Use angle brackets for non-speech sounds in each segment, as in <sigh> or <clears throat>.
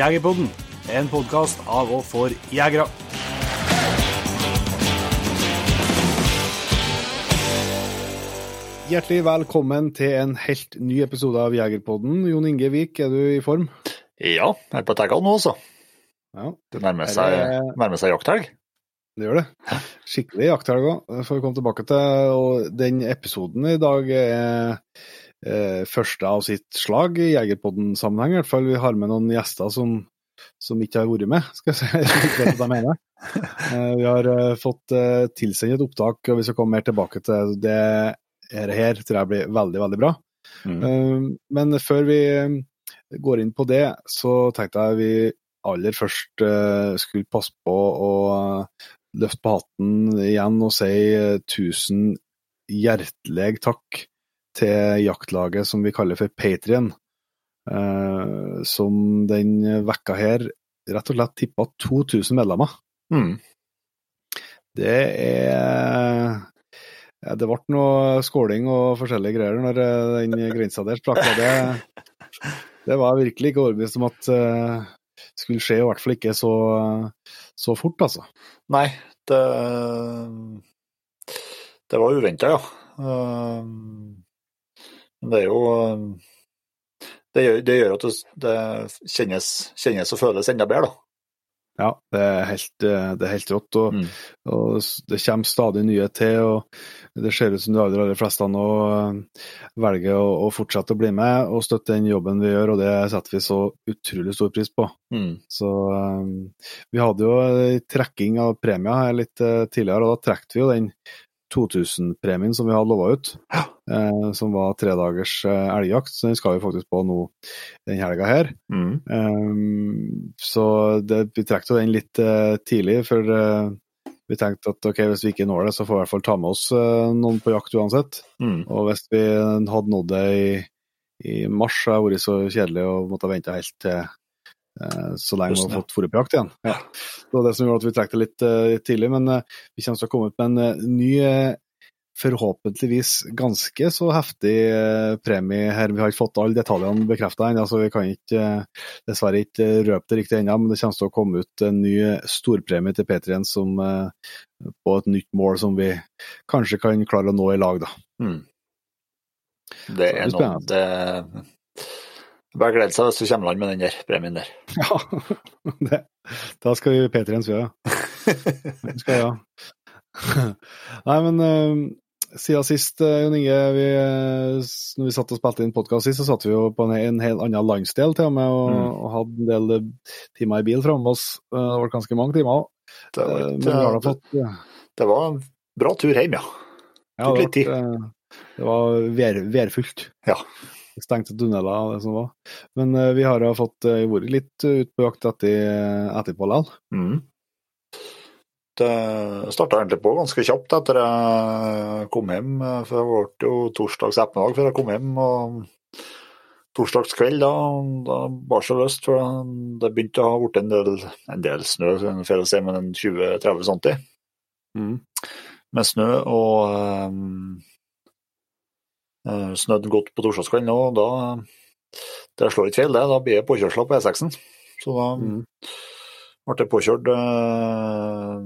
Jegerpodden, en podkast av og for jegere. Hjertelig velkommen til en helt ny episode av Jegerpodden. Jon Inge Vik, er du i form? Ja, jeg er på taggene nå, altså. Ja, Det nærmer seg, er- nærmer seg jakthelg. det gjør det. Skikkelig jakthelg òg, får vi komme tilbake til. Og den episoden i dag er eh, første av sitt slag i Jegerpodden-sammenheng. I hvert fall vi har med noen gjester som, som ikke har vært med, skal jeg si. <laughs> Jeg vet hva jeg mener. Eh, vi har eh, fått eh, tilsendt et opptak, og vi skal komme mer tilbake til det her, her tror jeg blir veldig, veldig bra. Mm. Eh, Men før vi eh, går inn på det, så tenkte jeg vi aller først skulle passe på å løfte på hatten igjen og si tusen hjertelig takk til jaktlaget som vi kaller for Patrion, eh, som den vekka her rett og slett tippa 2000 medlemmer. Mm. Det er ja, Det ble noe skåling og forskjellige greier når eh, den grensa der sprakk. Det, det var virkelig ikke overbevist om at uh, skulle skje, i hvert fall ikke så, så fort, altså. Nei, det Det var uventa, ja. Eh, Men det er jo eh, Det gjør, det gjør at det, kjennes, kjennes og føles enda bedre, da. Ja, det er helt, eh, det er helt rått. Og, Mm. og det kommer stadig nye til. og Det ser ut som de aller, aller fleste nå eh, velger å, å fortsette å bli med og støtte den jobben vi gjør, og det setter vi så utrolig stor pris på. Mm. Så um, vi hadde jo trekking av premier her litt uh, tidligere, og da trekte vi jo den 2000-premien som vi hadde lova ut, Ja. eh, som var tredagers eh, elgjakt. Så den skal vi faktisk på nå den helga her. Mm. Um, så det, vi trakk jo den litt eh, tidlig, for eh, vi tenkte at ok, hvis vi ikke når det, så får vi i hvert fall ta med oss eh, noen på jakt uansett. Mm. Og hvis vi hadde nådd det i, i mars, så hadde det vært så kjedelig å måtte vente helt til så lenge vi har fått jakt igjen. Ja. Det var det som gjorde at vi trakk det litt eh, tidlig, men eh, vi kommer til å komme ut med en eh, ny, eh, forhåpentligvis ganske så heftig eh, premie her. Vi har ikke fått alle detaljene bekrefta ennå, så vi kan ikke, eh, dessverre ikke eh, røpe det riktig ennå, men det kommer til å komme ut en ny storpremie til P3-en som eh, på et nytt mål som vi kanskje kan klare å nå i lag, da. Mm. Det det er noe det Bare glede seg hvis du kommer land med den der premien der. <laughs> Ja, det, da skal vi P3-ens gjøre, ja. Den skal ja. <laughs> Nei, men uh, siden sist, uh, Jon Inge, vi, uh, når vi satt og spilte inn podkast sist, så satt vi jo på en, en helt annen landsdel til og med, og, Mm. og hadde en del timer i bil framme oss. Uh, Det var ganske mange timer òg. Det da det, det var en bra tur hjem, ja. det, tok ja, litt tid. det var vær, værfullt. Ja. Stengte tunneler og det som var. Men uh, vi har jo fått uh, vært litt uh, ute på jakt etter, etterpå likevel. Mm. Det starta egentlig på ganske kjapt etter jeg kom hjem. For det ble jo torsdags ettermiddag før jeg kom hjem. og Torsdags kveld, da, da bar seg løst. For det begynte å ha blitt en del, en del snø, for å si, men en 20-30 cm Mm. med snø. Og um, snødde godt på torsdagskvelden òg. Da det slår ikke feil, det. Da blir det påkjørsler på E6-en. Så da Mm. ble det påkjørt eh,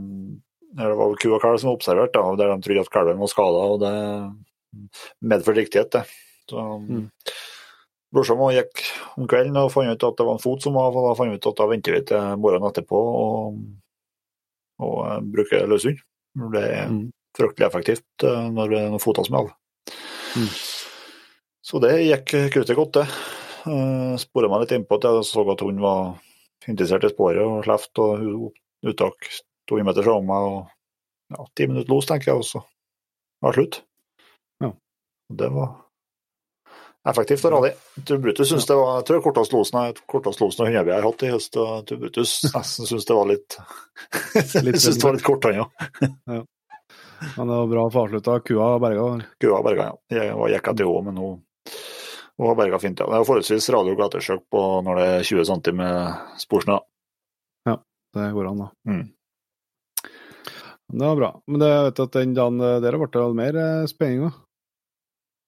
Det var ku og kalv som var observert, da, der de trodde at kalven var skada. Og det medførte riktighet, det. Så Mm. Brorsan min gikk om kvelden og fant ut at det var en fot som var, og da fant ut at da venter vi til morgenen etterpå og, og eh, bruker løshund. Det er Mm. fryktelig effektivt eh, når det er noen foter som er av. Mm. Så det gikk kruttet godt, det. Uh, Spora meg litt innpå at jeg så at hun var interessert i sporet og sleft og uttak to meter fra meg. og ja, Ti minutter los, tenker jeg, og så var det slutt. Ja. Det var effektivt og radig. Tubrutus Brutus syns det var jeg tror kortest losen jeg kortest losen og hundebjørn jeg har hatt i høst. og Tubrutus Brutus <laughs> nesten syns det var litt <laughs> syns det var litt kort, han òg. Men det var bra få avslutta. Kua berga. Kua berga, ja. Jeg var jekka det òg, men hun, hun har berga fint. Ja. Det er forholdsvis radio glatesjøk på når det er 20 cm med sporsnø. Det går an, da. Mm. Det var bra. Men det, vet du, at den dagen der ble det mer eh, spenning, da?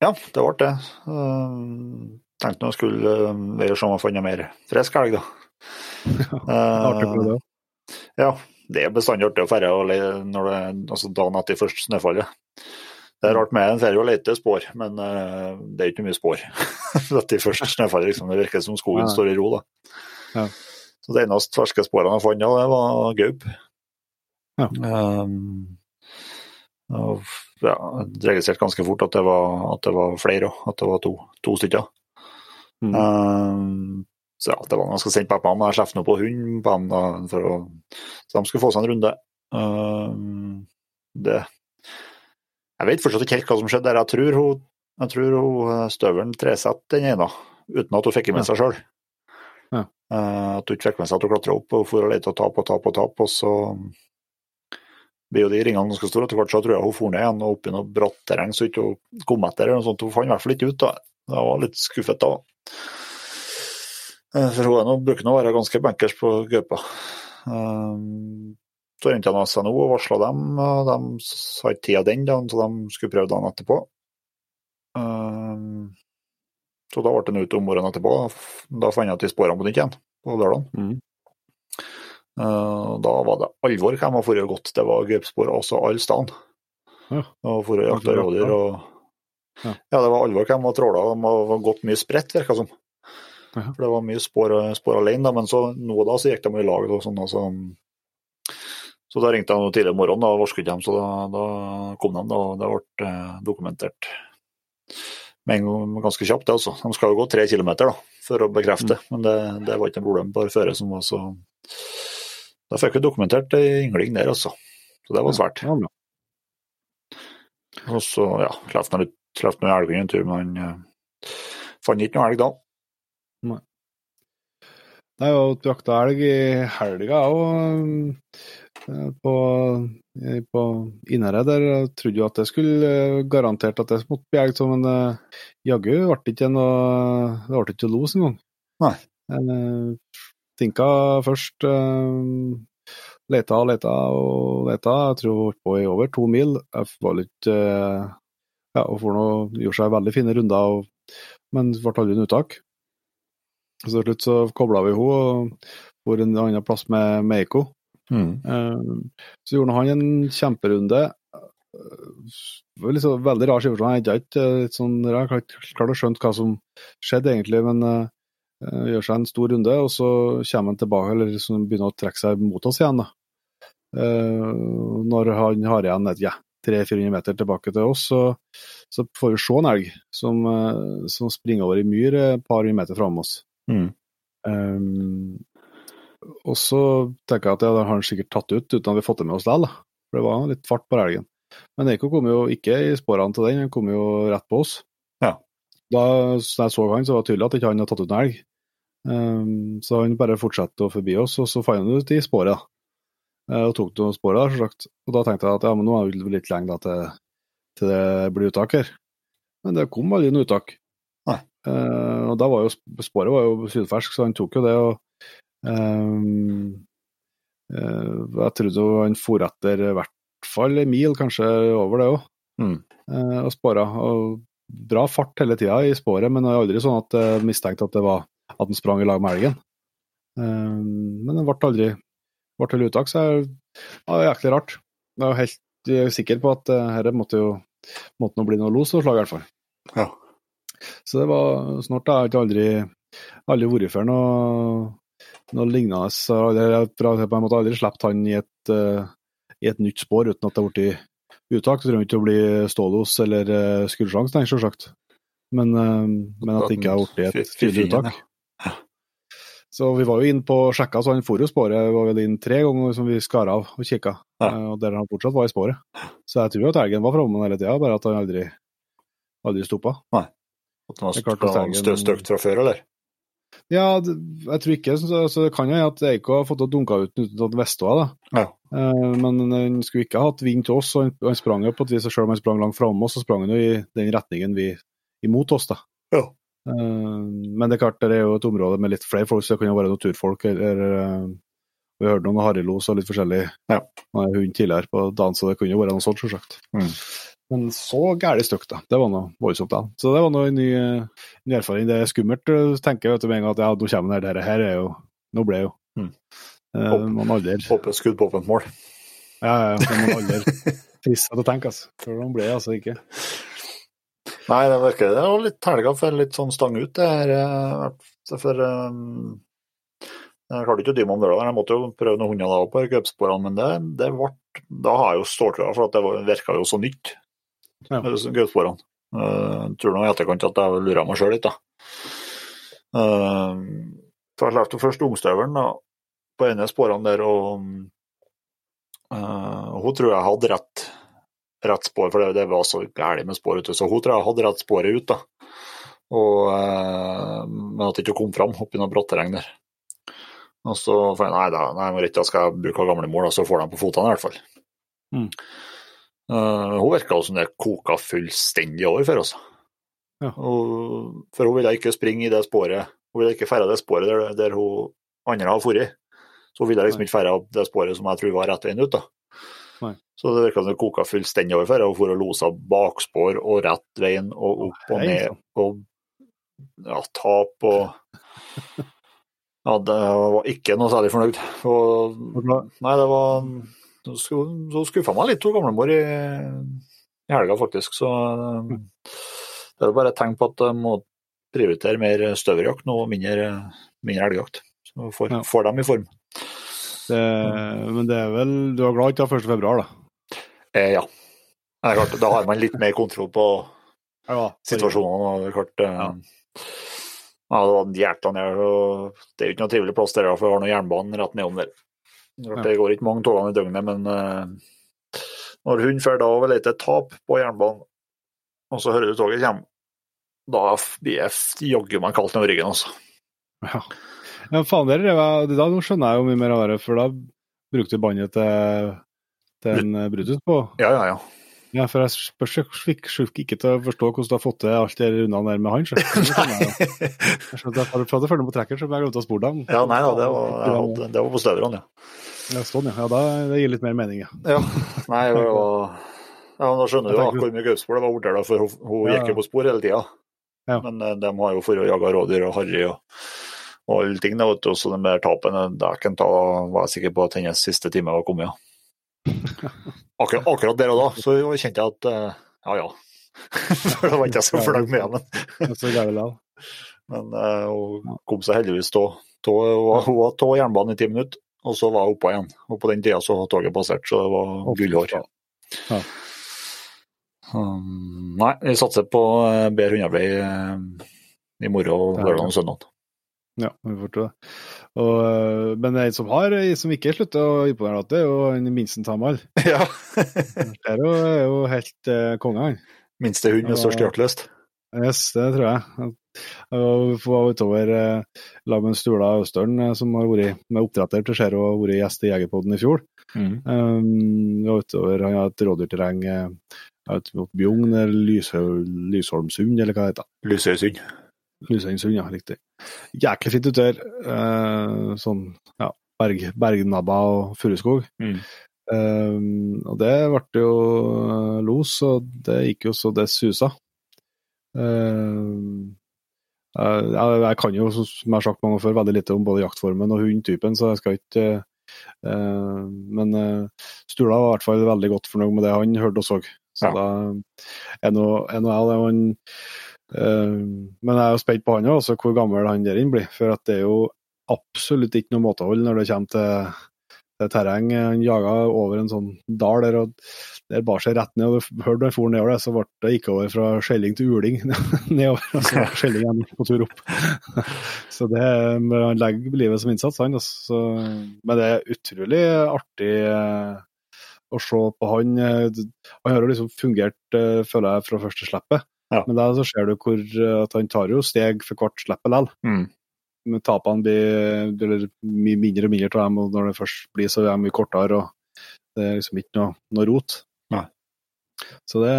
Ja, det ble det. Uh, tenkte nå skulle være sånn <laughs> å få funnet mer frisk elg, da. Artig på det. Ja, det er bestandig artig å ferde når det, altså dagen etter første snøfallet. Det er rart med en ferie å lete spor, men uh, det er ikke mye spor. <laughs> etter første snøfallet liksom, det virker som skogen ja. står i ro. da. Ja. Så Det eneste ferske sporene jeg fant, ja, det var gaup. Ja. Um, og, ja, registrerte ganske fort at det var, at det var flere òg, at det var to, to stykker. Mm. Um, så ja, det var ganske sent på dem. Jeg slapp nå på hunden på dem, for å, så de skulle få seg en runde. Uh, det Jeg vet fortsatt ikke helt hva som skjedde der. Jeg tror hun, jeg tror hun eh, støvelen tresatte den ene, uten at hun fikk med seg sjøl. Ja. Uh, at hun ikke fikk med seg at hun klatra opp og for å lete og tape og tape og tape, og så blir jo de ringene ganske store. Etter hvert så tror jeg hun for ned igjen og opp i noe bratt terreng så ikke hun kom etter. eller noe sånt. Hun fant i hvert fall ikke ut. da. Jeg var litt skuffet da. Eh, for hun er nå, bruker nå å være ganske bankers på gaupa. Um, så ringte jeg SNO og varsla dem, og de sa ikke tid av den, så de skulle prøve dagen etterpå. Um, så da ble den ute om morgenen etterpå. Da fant jeg de sporene på nytt igjen, på lørdag. Mm. Da var det alvor hvem har forrige godt. Det var gaupespor også alle steder. Ja. Og for å jakte rådyr og ja. ja. det var alvor hvem hadde tråla. De hadde gått mye spredt, virka som. Ja. For det var mye spor, spor alene, da, men så nå da så gikk de i lag. Og sånn, altså. Så da ringte jeg tidlig om morgenen og varsket dem, så da, da, kom de. da, og Det ble eh, dokumentert med en gang ganske kjapt. Altså. De skal jo gå tre kilometer da, for å bekrefte, mm. men det, det, var ikke noe problem. Bare føre som var så Da fikk vi dokumentert yngling der, altså. Så det var svært. Ja, og så, ja, slapp noen elg en tur, men han uh, fant ikke noe elg da. Nei. Nei, og jakta elg i helga òg. Eh, på, på Innherred der trodde jo at det skulle eh, garantert at det måtte bli elg, men jaggu ble det ikke noe Det ble ikke los engang. Nei. Tinka først. Leta og leta og leta. Jeg tror hun holdt på i over to mil. Jeg var litt Ja, hun gjorde seg veldig fine runder, og, men det ble aldri noe uttak. Så til slutt så kobla vi henne og for en annen plass med Meiko. Mm. Uh, så gjorde han en kjemperunde. Liksom veldig rar situasjon. Jeg har ikke litt sånn, jeg klart å skjønne hva som skjedde egentlig, men uh, gjør seg en stor runde, og så kommer han tilbake, eller liksom begynner å trekke seg mot oss igjen. Uh, når han har igjen et ja, 300-400 meter tilbake til oss, så, så, får vi se en elg som, uh, som springer over i myr et par hundre meter fram oss. Mm. Um, og så tenker jeg at ja, det har han sikkert tatt ut uten at vi har fått det med oss likevel. For det var litt fart på elgen. Men Eiko kom jo ikke i sporene til den, han kom jo rett på oss. Ja. Da jeg så han, så var det tydelig at ikke han hadde tatt ut en elg. Um, så han bare fortsatte å forbi oss, og så fant han ut i sporet. Uh, og tok noen sporet der, selvsagt. Og da tenkte jeg at ja, men nå er det litt lenge da, til, til det blir uttak her. Men det kom aldri noe uttak. Uh, og da var jo sporet var jo sydfersk, så han tok jo det. og um, uh, Jeg trodde han for etter i hvert fall en mil, kanskje over det òg, mm. uh, og spora. Og bra fart hele tida i sporet, men det var aldri sånn at jeg mistenkte at det var at han sprang i lag med elgen. men det ble aldri ble til uttak, så det var jæklig rart. Jeg er helt sikker på at dette måtte jo måtte bli noe los og slag, i hvert fall. Ja. Så det var snart. da, Jeg har aldri, aldri vært før noe, noe lignende. Så jeg har aldri sluppet han i et, uh, i et nytt spor uten at det har blitt uttak. Så trenger ikke å bli stålos eller uh, skuddrsjanse, selvsagt. Men, uh, men at det ikke har blitt et tydelig uttak. Så vi var jo inn på sjekka, så han for jo sporet. var vel inn tre ganger som vi skar av og kikka, ja. og der han fortsatt var i sporet. Så jeg tror at elgen var framme hele tida, bare at han aldri, aldri stoppa. Nei. At den har stø støkt fra før, eller? Ja, jeg tror ikke. Så, så det kan jo at Eiko har fått dunka ut uten at visste det. Ja. Uh, men han skulle ikke ha hatt vind til oss, og han, sprang jo på et vis, selv om han sprang langt framme oss, så sprang han jo i den retningen vi imot oss. da. Ja. Uh, men det er klart, det er jo et område med litt flere folk, så det kan jo være naturfolk. eller uh, Vi hørte noen harilos og litt forskjellig ja. hund tidligere på dagen, så det kunne jo være noe sånt, selvsagt. Mm. Men så gæli stygt, da. Det var noe voldsomt. da. Så det var noe ny, ny erfaring. Det er skummelt tenker tenke vet du, med en gang at ja, nå kommer den her, det her er jo Nå ble jo Mm. eh, man aldri Åpent skudd på åpent mål. Ja, ja. Man aldri frista til å tenke, altså. For man <laughs> ble altså ikke. Nei, det virker det var litt helga for litt sånn stang ut, det her. eh, For um, jeg klarte ikke å dy meg om det. Jeg måtte jo prøve noen hunder da på cupsporene, men det, det ble Da har jeg jo ståltrua, for at det virka jo så nytt, Ja. cupsporene. Uh, tror nå i etterkant at jeg lurer meg sjøl litt, da. Uh, så jeg lærte først ungstøvelen på ene sporene der, og uh, hun tror jeg hadde rett, rett spor, for det, det var så gærent med spor ute, så hun tror jeg hadde rett sporet ut. da. Og, uh, men at det ikke kom fram oppi noe brattereng der. Og så fant jeg nei, da, nei, må rett, da skal jeg bruke gamle mål, da, så får de på fotene i hvert fall. Mm. Uh, hun virka som det koka fullstendig over for oss. Ja. Og, for hun ville ikke springe i det sporet, hun ville ikke ferde det sporet der, der hun andre har vært. Så hun ville liksom Nei. ikke ferde det sporet som jeg tror var rett veien ut. da. Så det virka som det koka fullstendig over for henne. Hun for og losa bakspor og rett veien og opp og ned og ja, tap og <laughs> Ja, det var ikke noe særlig fornøyd. Og, nei, det var Så skuffa meg litt, hun gamlemor, i, i helga, faktisk. Så det er jo bare et tegn på at jeg må prioritere mer støverjakt nå og mindre, mindre elgjakt. Så får, Ja. får dem i form. Det, men det er vel Du er glad ikke av 1. februar, da? Eh, ja. Det er klart, da har man litt mer kontroll på Ja, situasjonene. og det er klart, ja. ja. det var hjertet ned, og det er jo ikke noe trivelig plass der, for vi har noe jernbane rett nedom der. Det går ikke mange togene i døgnet, men eh, når hun drar da over lete tap på jernbanen, og så hører du toget komme, da blir jeg jaggu meg kaldt ned ryggen, altså. Ja. ja, faen, det, er, det, da skjønner jeg jo mye mer av det, for da brukte du båndet til, til en Brutus på. Ja, ja, ja. Ja, for jeg spørs fikk ikke til å forstå hvordan du har fått til alt det rundene der med han. så. <laughs> Jeg. Jeg skjønte at Hadde pratet ferdig på trekker, så jeg glemt å spørre dem. Ja, nei da, det var, jeg hadde, det var på støverne, ja. Ja, sånn, ja. ja da, det gir litt mer mening, ja. Ja, nei, det var ja, Da skjønner du da hvor mye gaupespor det var borte der, for hun, hun gikk jo på spor hele tida. Ja. Men eh, de har jo for å jage rådyr og harry og, og alle ting. da, vet du, Så de der tapene dæken ta, var jeg sikker på at hennes siste time var kommet. Ja. <laughs> Akkurat, akkurat der og da så kjente jeg at eh, ja ja. <laughs> For da var ikke jeg så fornøyd med henne. Men eh, hun kom seg heldigvis av jernbanen i ti minutter, og så var hun oppå igjen. Og på den tida så var toget passert, så det var gullhår. Ja. Um, nei, vi satser på eh, bedre hundearbeid eh, i morgen, lørdag og søndag. Ja, vi får tro det. Og, øh, men en som har, som ikke slutter å imponere, det er jo Minsten Tamal. <laughs> ja. Det er jo, er jo helt uh, konge, han. Minste hund med størst hjertelyst. Yes, det tror jeg. Jeg var utover eh, lag med Stula Østølen, eh, som har vært med oppdretter til Skjero og vært gjest i Jegerpodden i fjor. Mm. Um, vi var utover, Han har et rådyrterreng eh, mot Bjugn, eller Lyshø- Lysholmsund, eller hva det heter. Lysøysund. Lysøysund, ja, riktig. Jæklig fint ute der. Eh, sånn ja, berg, bergnabba og furuskog. Mm. Um, og det ble jo eh, los, og det gikk jo så det susa. Um, jeg, kan jo, som jeg har sagt mange før, veldig lite om både jaktformen og hundtypen, så jeg skal ikke eh, Men eh, Stula var i hvert fall veldig godt fornøyd med det han hørte og så. Så Ja. da er nå jeg Han, eh, men jeg er jo spent på han òg, altså hvor gammel han der inne blir. For at det er jo absolutt ikke noe måtehold når det kommer til terreng. Han jaga over en sånn dal der, og der bar seg rett ned. og Du hørte han for nedover så ble det gikk over fra skjelling til uling <laughs> nedover. og så var skjelling igjen på tur opp. <laughs> så det Han legger livet som innsats, han. Altså. Så, men det er utrolig artig eh, å se på han. eh, Han har liksom fungert, eh, føler jeg, fra første slippet. Ja. Men der så ser du hvor, eh, at han tar jo steg for hvert slipp likevel Mm. Men tapene blir eller, mye mindre og mindre av dem, og når det først blir, så er de mye kortere. og Det er liksom ikke noe, noe rot. Nei. Så det,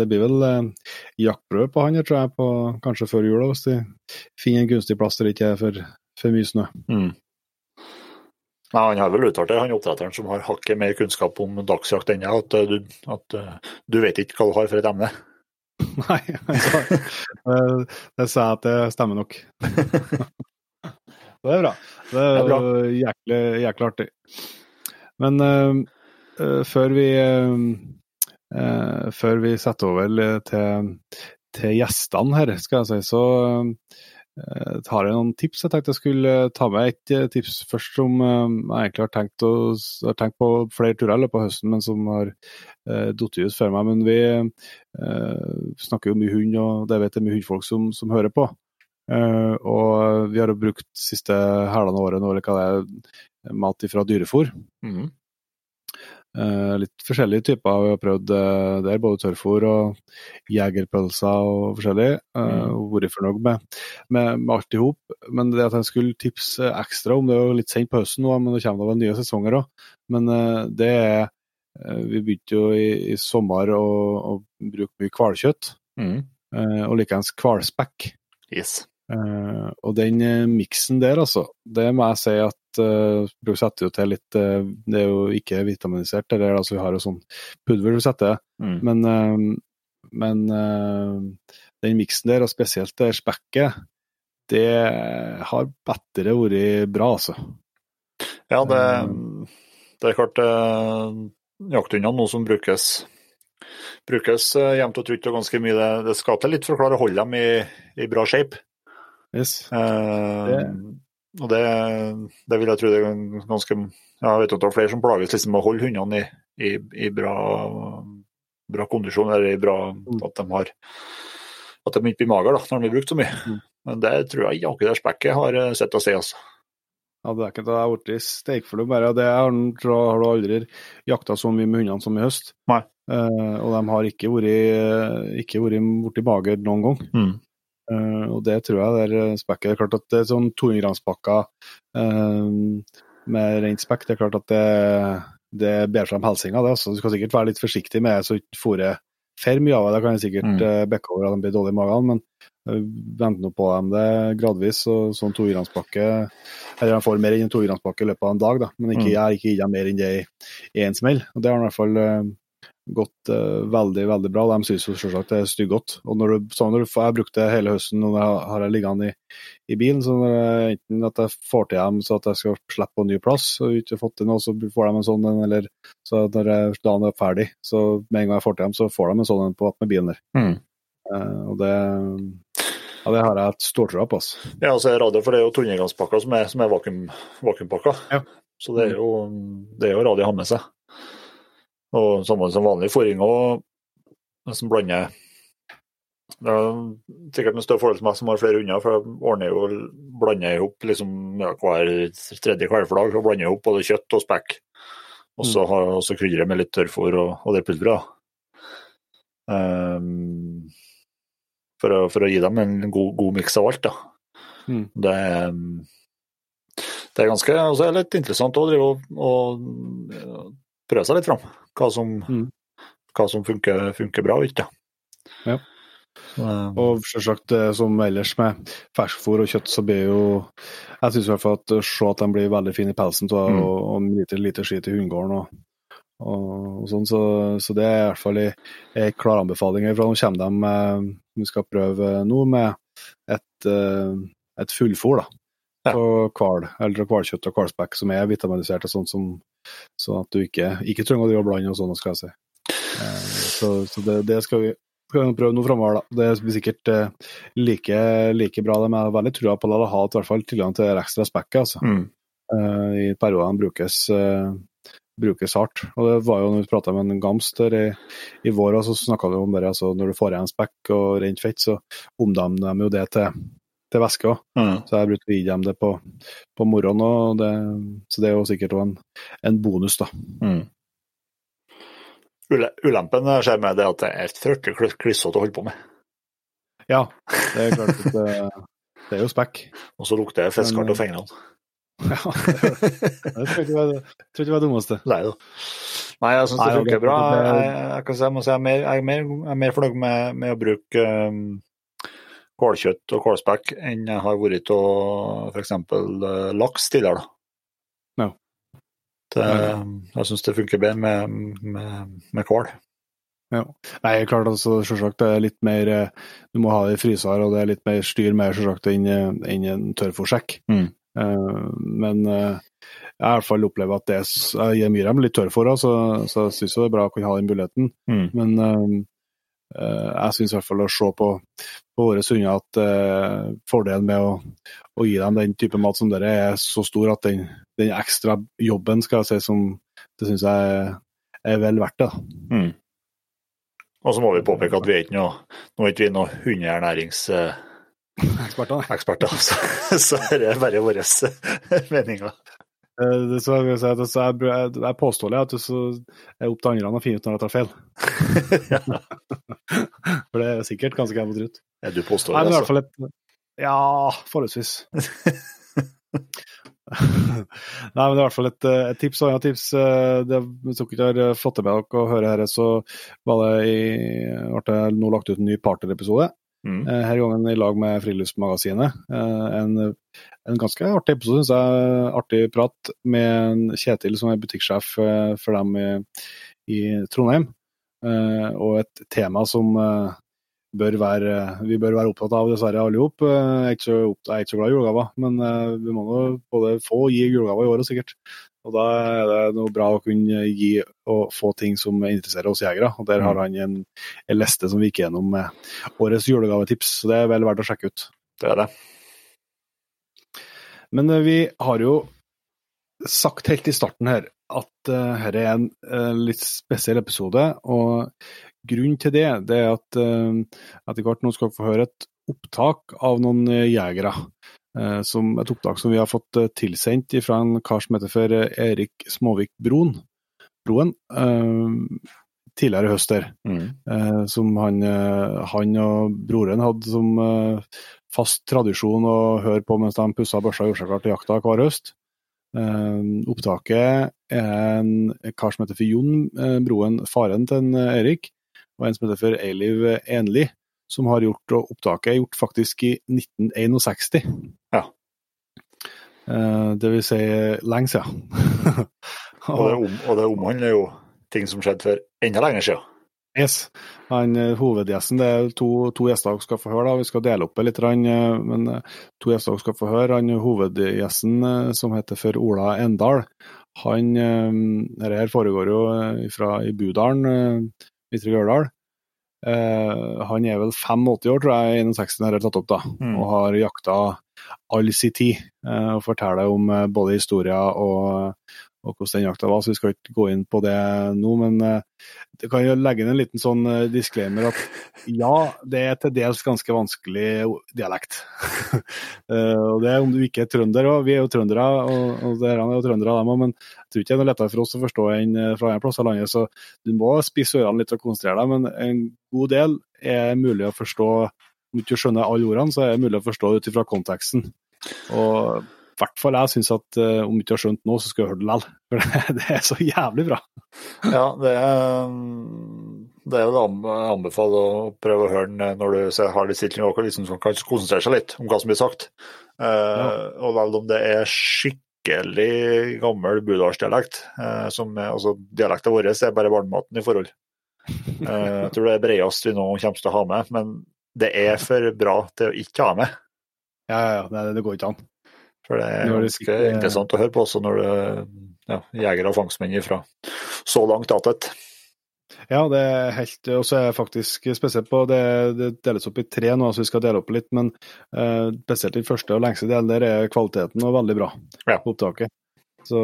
det blir vel eh, jaktprøve på han, jeg tror jeg, på, kanskje før jul, hvis de finner en gunstig plass der det ikke er for, for mye snø. Mm. Nei, Han har vel uttalt det, han oppdretteren som har hakket mer kunnskap om dagsjakt enn jeg, at, eh, du, at eh, du vet ikke hva du har for et emne. <laughs> Nei, altså, det, det sa jeg at det stemmer nok. <laughs> det er bra. Det er, Det er bra. jæklig, jæklig artig. Men uh, før vi uh, Før vi setter over til, til gjestene her, skal jeg si, så uh, har jeg noen tips. Jeg tenkte jeg skulle ta med et tips først som jeg egentlig har tenkt, å, har tenkt på flere turer i løpet av høsten, men som har uh, falt ut før meg. Men vi snakker jo mye hund, og det vet jeg mye hundfolk som, som hører på. Eh, og vi har jo brukt siste hælene året nå, eller hva det mat ifra dyrefôr. Mm. Uh, litt forskjellige typer. Vi har prøvd uh, der, både tørrfôr og jegerpølser og forskjellig. Uh, Mm. Vært fornøyd med, med, med alt i hop. Men det at jeg skulle tipse ekstra om, det er jo litt sent på høsten nå, men det kommer da nye sesonger òg. Men det er Vi begynte jo i, i sommer å, å bruke mye hvalkjøtt, Mm. og likeens hvalspekk. Yes. Eh, og den uh, miksen der, altså, det må jeg si at uh, du setter jo til litt uh, Det er jo ikke vitaminisert, det der, altså vi har jo sånn pulver du setter, mm. men, men den miksen der, og spesielt det spekket, det har bedre vært bra, altså. Ja, det, det er klart uh, jakthundene nå som brukes brukes jevnt og trutt og ganske mye. Det, det skal til litt for å klare å holde dem i, i bra shape. Yes. Eh, Det- Og det, det vil jeg tro det er ganske ja, Jeg vet at det er flere som plages liksom med å holde hundene i, i, i bra, bra kondisjon, eller i bra Mm. At de har at de ikke blir magre da, når de blir brukt så mye. Mm. Men det tror jeg jaggu det spekket har eh, sett å si. Altså. Ja, det er ikke det jeg har blitt steikfull bare det Jeg har aldri jakta så mye med hundene som i høst. Nei. Eh, og de har ikke vært, ikke vært borti bager noen gang. Mm. Eh, og det tror jeg det er eh, spekket. Det er klart at det er sånn 200 grams-pakker eh, med rent spekk. Det er klart at det, det ber frem helsinga, det. Altså. Du skal sikkert være litt forsiktig med så ikke fôret for mye av det. Kan jeg sikkert Mm. bekke over at de blir dårlige i magen, men uh, vent nå på dem det gradvis. Og sånn 200 grams-pakke Eller de får mer enn en 200 grams-pakke i løpet av en dag, da. men ikke, Mm. jeg har ikke gitt dem mer enn det i, én smell. Og det har i hvert fall gått uh, veldig veldig bra. De syns jo selvsagt det er stygggodt. Og når du, sånn når du får, jeg brukte det hele høsten, og jeg har jeg liggende i, i bilen, så når jeg, enten at jeg får til dem så at jeg skal slippe på ny plass, og ikke fått til noe, så får de en sånn en, eller så når jeg, dagen er ferdig, så med en gang jeg får til dem, så får de en sånn en på med bilen der. Mm. Uh, og det ja, det har jeg et stortrua på. Altså. Ja, altså så radio, for det er jo 200 som er, som er vakuum, vakuumpakker. Ja. Så det er jo, det er jo radio å ha med seg. Og samme som vanlig fòring òg, som blander Det er sikkert en større fordel til meg som har flere hunder, for jeg ordner jo blander hop liksom, ja, hver tredje kveldflag. Så blander jeg opp både kjøtt og spekk. Og så har jeg også krydder med litt tørrfôr og, og det pulveret. Um, for, å, for å gi dem en god, god miks av alt. da. Mm. Det, det er ganske og det er litt interessant å drive og, og prøve seg litt fram. Hva som, Mm. hva som funker, funker bra og ikke. Ja. Um, Og selvsagt, eh, som ellers med ferskfôr og kjøtt, så blir jo Jeg syns i hvert fall at se at de blir veldig fine i pelsen av Mm. og, og lite, lite skit i hundegården og, og, og sånn, så, så det er i hvert fall en klar anbefaling herfra. Nå kommer de med Vi skal prøve nå med et, eh, et fullfôr, da. Ja. Hval, eller hvalkjøtt og hvalspekk som er vitaminisert og sånn som sånn at du ikke, ikke trenger å blande og sånn, skal jeg si. Eh, Så, så det, det skal vi skal vi prøve noe framover, da. Det blir sikkert eh, like, like bra. De har veldig trua på å ha i hvert fall tilgang til ekstra spekket. Altså. mm, Eh, I perioder de brukes, brukes hardt. Og det var jo når vi prata med en gamster i, i vår, så snakka vi om det. Altså, når du får igjen spekk og rent fett, så omdanner de jo det til, til væske òg. mm. Så jeg brukte å gi dem det på, på morgenen òg, så det er jo sikkert en, en bonus, da. Mm. Ulempen jeg ser med det er at det er fryktelig klissete å holde på med. Ja, det er klart at det, det er jo spekk. Og så lukter det fiskart Men, av fingrene. <laughs> Ja, det, det tror jeg ikke var det ikke var det dummeste. Nei da. Nei, jeg syns det funker bra. det- Jeg, jeg, kan si, jeg, må si, jeg, er mer, jeg, er mer, jeg er mer fornøyd med, med å bruke um, kålkjøtt og kålspekk enn jeg har vært av f.eks. Uh, laks tidligere. Ja. Det, jeg syns det funker bedre med, med, med kål. Ja. Nei, klart altså, selvsagt det er litt mer eh, Du må ha det i fryser, og det er litt mer styr med selvsagt enn eh, enn en tørrfòrsekk. Mm. Uh, men uh, jeg har i hvert fall opplevd at det jeg gir dem litt tørrfòr, så, så jeg syns det er bra å kunne ha den muligheten. Mm. Men uh, jeg syns i hvert fall å se på, på våre hunder at fordelen med å, å, gi dem den type mat som dere er så stor at den, den ekstra jobben skal jeg si som det syns jeg er, er vel verdt det. Mm. Og så må vi påpeke at vi er ikke noe, nå er ikke vi noe hundeernæringseksperter, Eksperter. Eksperter, <laughs> så, så det er bare våre meninger. Eh, så jeg, så jeg, jeg, jeg påstår at det er opp til andre å finne ut når jeg tar feil. <laughs> <laughs> For det er sikkert ganske jævlig trutt. Ja, du påstår det, altså? Et, ja, forholdsvis. <laughs> Nei, men det er i hvert fall et, et tips og et tips. Eh, det, hvis dere ikke har fått det med dere å høre dette, så var det i, ble det nå lagt ut en ny parter-episode. Mm. Eh, her gangen i lag med Friluftsmagasinet. En, en ganske artig episode, syns jeg. Artig prat med Kjetil, som er butikksjef for dem i, i Trondheim. Og et tema som bør være, vi bør være opptatt av, dessverre alle sammen. Jeg jeg er ikke så glad i julegaver, men vi må nå både få og gi julegaver i året, sikkert. Og Da er det noe bra å kunne gi og få ting som interesserer oss jegere. og Der har han en, en liste som vi gikk gjennom med årets julegavetips, så det er vel verdt å sjekke ut. Det er det. Men vi har jo sagt helt i starten her at dette er en uh, litt spesiell episode. og Grunnen til det, det er at uh, etter hvert nå skal dere få høre et opptak av noen jegere. Uh, som et opptak som vi har fått tilsendt fra en kar som heter for Erik Småvik Broen. Broen tidligere i høst der. Mm. som han, han, og broren hadde som fast tradisjon å høre på mens de pussa børsa og gjorde seg klar til jakta hver høst. opptaket er en kar som heter for Jon Broen, faren til en Erik og en som heter for Eiliv Enli, som har gjort opptaket gjort faktisk i 1961. Ja. Det vil si lenge siden. <laughs> og, det om, og det omhandler jo ting som skjedde for enda lenger siden. Yes. Han, hovedgjesten, det er to, to gjester dere skal få høre. da, Vi skal dele opp det litt, men to gjester dere skal få høre. Han Hovedgjesten, som heter for Ola Endal, han Dette foregår jo fra i Budalen, Ytre Gørdal. Uh, han er vel 85 år, tror jeg, 61 har tatt opp, da, mm. og har jakta all sin tid. Uh, og forteller om uh, både historier og, og, hvordan den jakta var, så vi skal ikke gå inn på det nå. Men det kan jo legge inn en liten sånn disclaimer at ja, det er til dels ganske vanskelig dialekt. <laughs> og det er om du ikke er trønder òg. Vi er jo trøndere, og, og dere er jo trøndere, dem òg. Men jeg tror ikke det er noe lettere for oss å forstå enn fra en plass i landet. Så du må spisse ørene litt og konsentrere deg. Men en god del er mulig å forstå. Om du ikke skjønner alle ordene, så er det mulig å forstå ut ifra konteksten. Og i hvert fall jeg syns at uh, om du ikke har skjønt nå, så skal du høre det likevel. For det, <laughs> det, er så jævlig bra. Ja, det er, det er jo å anbefaler å prøve å høre den når du har litt stilling og liksom, kan konsentrere seg litt om hva som blir sagt. Uh, ja. Og vel om det er skikkelig gammel budalsdialekt, uh, som er, altså dialekten vår er bare barnematen i forhold. jeg tror det er bredest vi nå kommer til å ha med, men det er for bra til å ikke ha med. Ja, ja, ja. Det, går ikke an. For det er ganske det... interessant å høre på også når det ja, jegere og fangstmenn fra så langt attett. Ja, det er helt Og så er jeg faktisk spesielt på det, det deles opp i tre nå, så vi skal dele opp litt. Men uh, spesielt den første og lengste delen der er kvaliteten og veldig bra ja. på opptaket. Så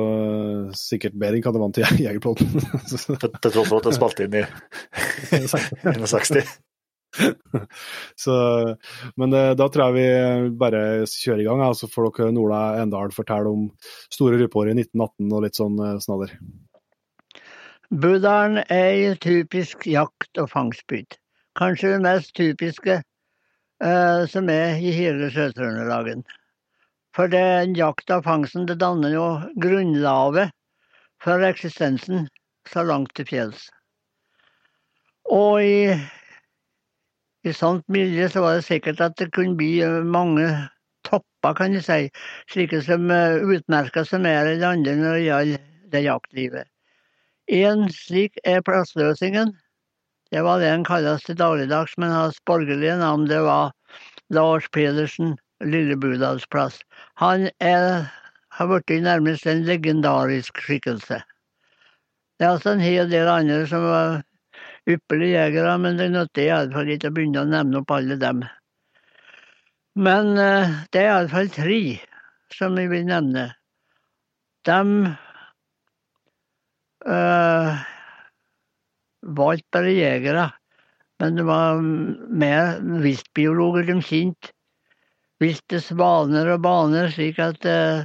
sikkert bedre enn hva det var til <laughs> Jegerpodden. Til tross for at det spilte inn i <laughs> 61. <laughs> <laughs> så, men det, da tror jeg vi bare kjører i gang, så får dere Nola Endal fortelle om store rypeåret i 1918 og litt sånn snadder. Buddhaen er en typisk jakt- og fangstbygd. Kanskje det mest typiske eh, som er i hele Sør-Trøndelagen. For den jakta og fangsten det danner jo grunnlaget for eksistensen så langt til fjells. Og i i sånt miljø så var det sikkert at det kunne bli mange topper, kan du si. Slike som utmerka seg mer enn andre når det gjaldt det jaktlivet. En slik er plassløsingen. Det var det han kalles til dagligdags, men hans borgerlige navn det var Lars Pedersen Lille Budalsplass. Han er, har blitt nærmest en legendarisk skikkelse. Det er altså en hel del andre som ypperlige jegere, men det nytter iallfall ikke å begynne å nevne opp alle dem. Men eh, det er iallfall tre som jeg vil nevne. De øh, var ikke bare jegere, men det var mer viltbiologer de kjente. Vilte svaner og baner, slik at øh,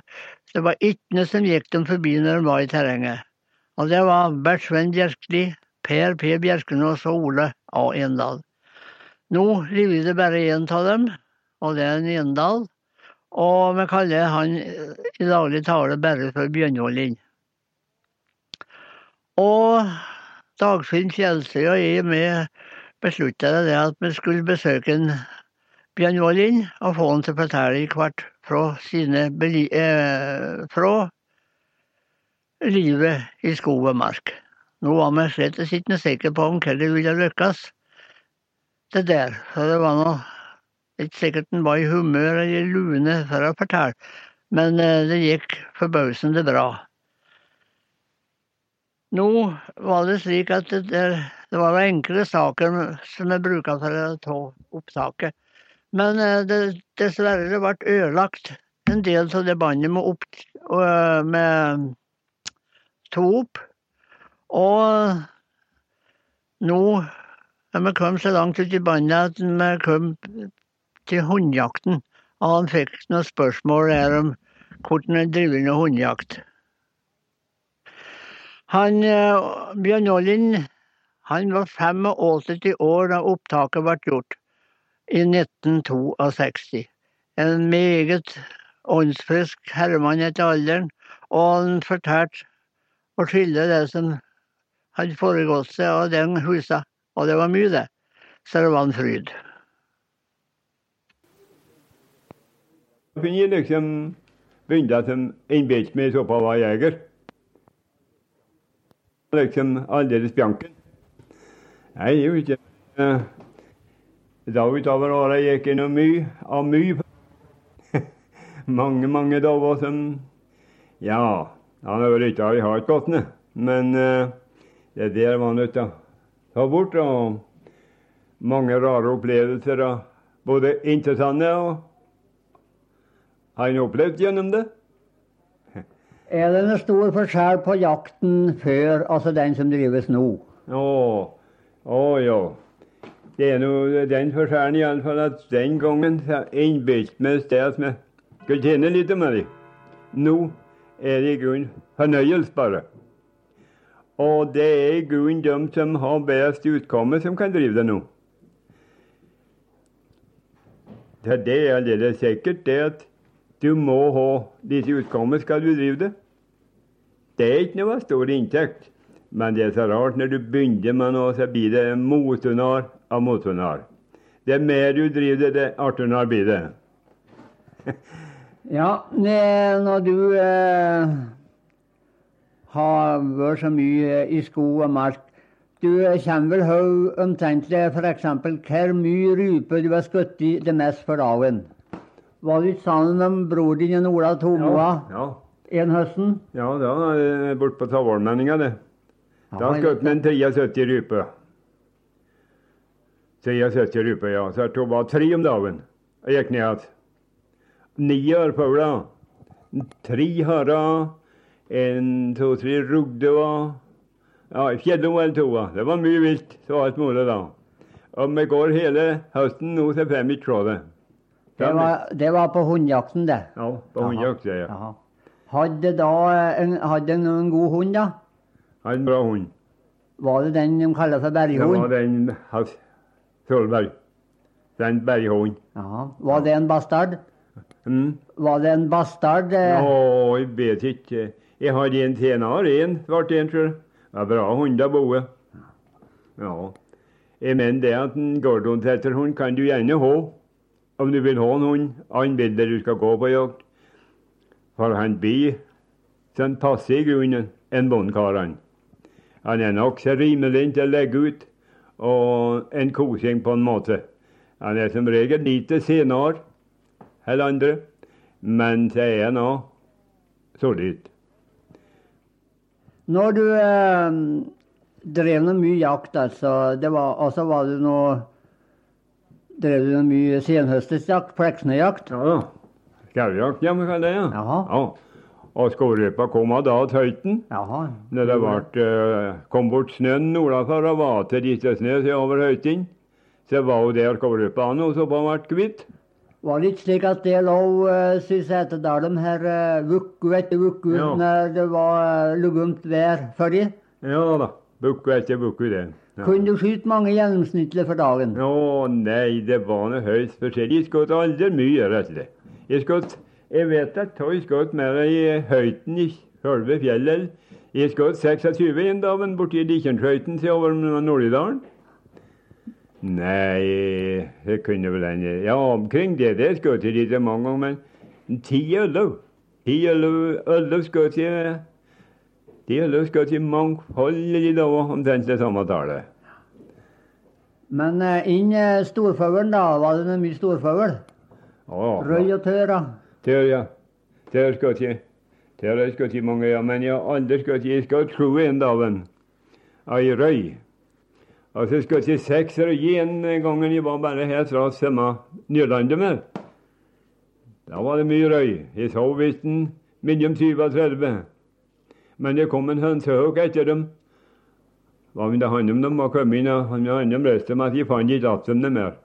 det var ikke noe som gikk dem forbi når de var i terrenget. Og det var Bert Sven Bjerkli, Per P. Bjerkenås og Ole A. Endal. Nå lever det bare én av dem, og det er en Endal. Og vi kaller han i daglig tale bare for Bjørnholin. Og Dagfinn Fjellstø og jeg vi beslutta det at vi skulle besøke en Bjørnholin og få han til å fortelle hvert fra sine eh, fra livet i skog og mark. Nå var vi slett ikke sikre på om hva det ville lykkes, det der. Så det var nå ikke sikkert han var i humør eller lune for å fortelle, men eh, det gikk forbausende bra. Nå var det slik at det, det var enkle saker som jeg bruka for å ta opptaket. Men eh, det, dessverre det ble ødelagt en del av det bandet med, eh, med to opp. Og nå er vi kommet så langt ut i bandet at vi kom til hundejakten. Og han fikk noen spørsmål her om hvordan en driver med hundejakt. Han, eh, Bjørn Ollin han var 85 år da opptaket ble gjort, i 1962. En meget åndsfrisk herremann etter alderen, og han fortalte og skille det som hadde foregått seg av den husa. Og det var mye, det. Så det var en fryd. Da jeg liksom begynne som innbilte meg såpass var jeger. Liksom aldeles bjanken. Nei, jeg vet ikke. Eh, da utover åra gikk jeg noe mye av mye. mange, mange dager som Ja, han har har ikke hatt ned. Men uh, det der var nødt til å ta bort. Og mange rare opplevelser. Både interessante og har en opplevd gjennom det? Er det noen stor forskjell på jakten før, altså den som drives nå? Å, å ja. Det er nå den forskjellen iallfall at den gangen innbilte vi oss det at vi skulle tjene litt med det. Nå er det i grunnen fornøyelse, bare. Og det er i grunnen dem som har best utkomme, som kan drive det nå. Det er aldeles sikkert det at du må ha disse utkommer skal du drive det. Det er ikke noe stor inntekt, men det er så rart når du begynner med noe, så blir det motonar av motonar. Det er mer du driver det, det artigere blir det. ja, når du eh, har vært så mye i skog og mark du kommer vel høy omtrentlig f.eks. hvor mye rype du har skutt det mest for dagen? Var du ikke sammen med bror din Ola Tomoa ja, ja. en høsten? Ja, da er det borte på Tavolmenninga, det. Da skjøt en 73 rype. 73 rype, ja. Så jeg tok bare tre om dagen. Jeg gikk ned igjen. Ni ørfugler. Tre harer. En, to, tre rugdever. Ja, fjello eller to. Det var mye vilt. Så alt mulig da. Og vi går hele høsten nå, til fem vi trådet. det. Var, det var på hundjakten, det? Ja, på hundjakt, ja. Aha. Hadde da en, hadde en god hund, da? Hadde en bra hund. Var det den de kaller for berghund? Det var den Fjølberg. Den berghunden. Var det en bastard? Mm. Var det en bastard? Eh? Å, jeg vet ikke. Jeg hadde en tjener, en ble en, jeg. Det var bra å Boe. Ja. Jeg mener det at en Gordon-tetterhund kan du gjerne ha om du vil ha noen annen bilde du skal gå på jakt. For han blir sånn passe i grunnen, en bondekar, Han er nokså rimelig til å legge ut, og en kosing på en måte. Han er som regel lite senere, eller andre. Men så er nå solid. Når du eh, drev noe mye jakt, altså, det var, altså var du noe Drev du noe mye senhøstesjakt, pleksnejakt? Ja da. Skaujakt, ja, vi kaller det. Ja. Jaha. ja. Og skogrypa kom av da til høyten. Jaha. Når det ble, eh, kom bort snøen nordafor og var til snø over høyten. så var jo der skogrypa nå så på ble kvitt. Var litt slik at det lå uh, i de her uh, vuku etter uke Ja. når det var uh, lugumt vær før i. Ja da. Uke etter uke, det. Ja. Kunne du skyte mange gjennomsnittlig for dagen? Å nei, det var noe høyst forskjellig. Jeg skjøt aldri mye, rett og slett. Jeg skjøt Jeg vet at jeg skjøt mer i høyden i selve fjellet. Jeg skjøt 26 en dag borti Dikkjernskøyten til over Nordidalen. Nei, det kunne vel hende Ja, omkring det der skjøt jeg ikke mange ganger, men ti-elleve. Ti-elleve skjøt jeg Ti-elleve skjøt jeg i da, omtrent det samme tallet. Men uh, inn uh, storfuglen, da? Var det mye storfugl? Røy og tør, da? Der, ja. Tørr skjøt jeg. Tørr har jeg mange, ja. Men jeg har aldri skutt Jeg skal tro en dag en Ei røy. Og så skulle jeg seks gi en gangen jeg var bare her fra samme Nylandet med. Da var det mye røy. Jeg sov visst mellom 20 og 30. Men det kom en hønsehøk etter dem. Hva det han om dem var kommet inn, og han ville han om resten, men jeg fant ikke igjen dem mer.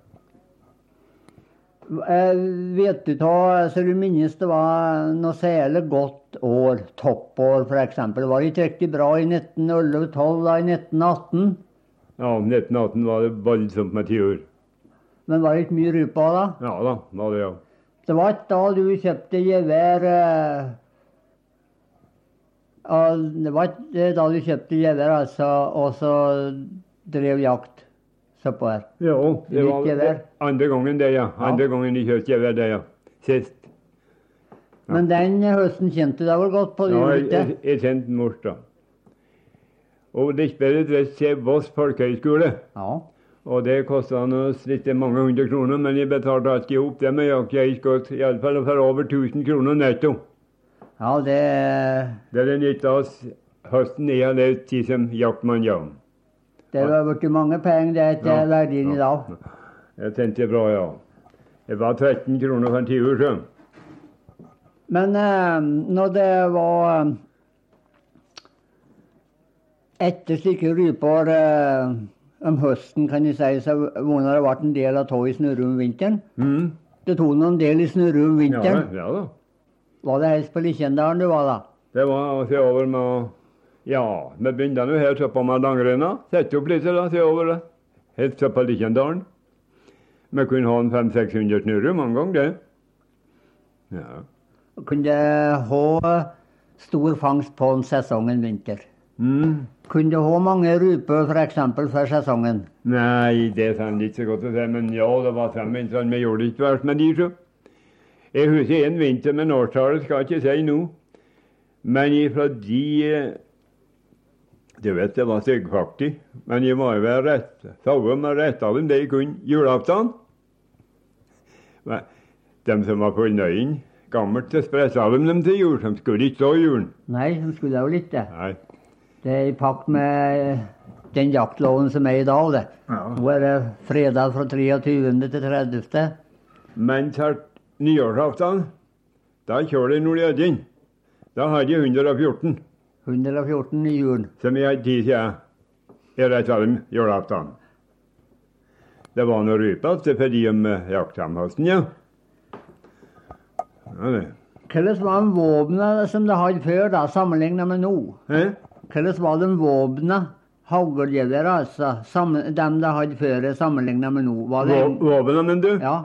Eh, vet du ta, så du minnes det var noe særlig godt år, toppår f.eks. Var det ikke riktig bra i 1911-12 da, i 1918? Ja, 1918 var det voldsomt med tiur. Men var det ikke mye rupa da? Ja da, var det ja. Det var ikke da du kjøpte gevær eh, Det var ikke da du kjøpte gevær, altså, og så drev jakt søppå her. Jo, det var gevær. andre gangen det, ja. Andre gangen de kjørte gevær, det, ja. Sist. Men den høsten kjente du deg vel godt på? Ja, jeg, jeg, jeg kjente mors da. Og drev til Voss folkehøgskole. Ja. Og det kosta litt mange hundre kroner, men jeg betalte alt i hop det med jakt. Jeg skjøt iallfall for over 1000 kroner netto. ja, det Det er den av oss høsten jeg har levd tid som jaktmann, ja. Det var blitt mange penger det til Ja, verdien i dag. Jeg tenkte bra, ja. Det var 13 kroner for en tiur, så. Men eh, når det var eh, etter slike ryper eh, om høsten, kan jeg si, så hvor det vært en del av tog i snurre om vinteren. Mm. Det tok noen del i snurre om vinteren. ja ja da. Var det helst på Likkjendalen du var da? Det var å se over med Ja, vi begynte nå her oppe med langrenna. Sette opp litt da, se over det. Helt oppe på Likkjendalen. Vi kunne ha en 500-600 snurrer mange ganger, det. Ja. Kunne ha stor fangst på en sesong en vinter. Mm. Kunne du ha mange ruper f.eks. for, for sesongen? Nei, det er ikke så godt å si, men ja, det var fem vintre, vi gjorde ikke verst med de, så. Jeg husker en vinter, men årstallet skal jeg ikke si nå. Men ifra de eh, Du vet, det var styggfaktig, men jeg var jo vel rett. Sauer med rett av dem det jeg kunne julaften. Men De som var fornøyd gammelt, så spressa de dem til jul. De skulle ikke stå i julen. Nei, de skulle jo ikke det. Det er i pakt med den jaktloven som er i dag, det. Nå er det fredag fra 23. til 30. Men til nyårsaften, da kjører de Nordjødin. Da hadde de 114, 114 i julen. som jeg hadde tid siden. Jeg rett dem julaften. Det var noe rypete for de om eh, ja. ja. Hvordan var våpnene som de hadde før, da, sammenlignet med nå? Hæ? Hvordan var de våpnene, haglgevær altså, sammen, dem de hadde før, sammenlignet med nå? Var det Våpnene, mener men du? Ja.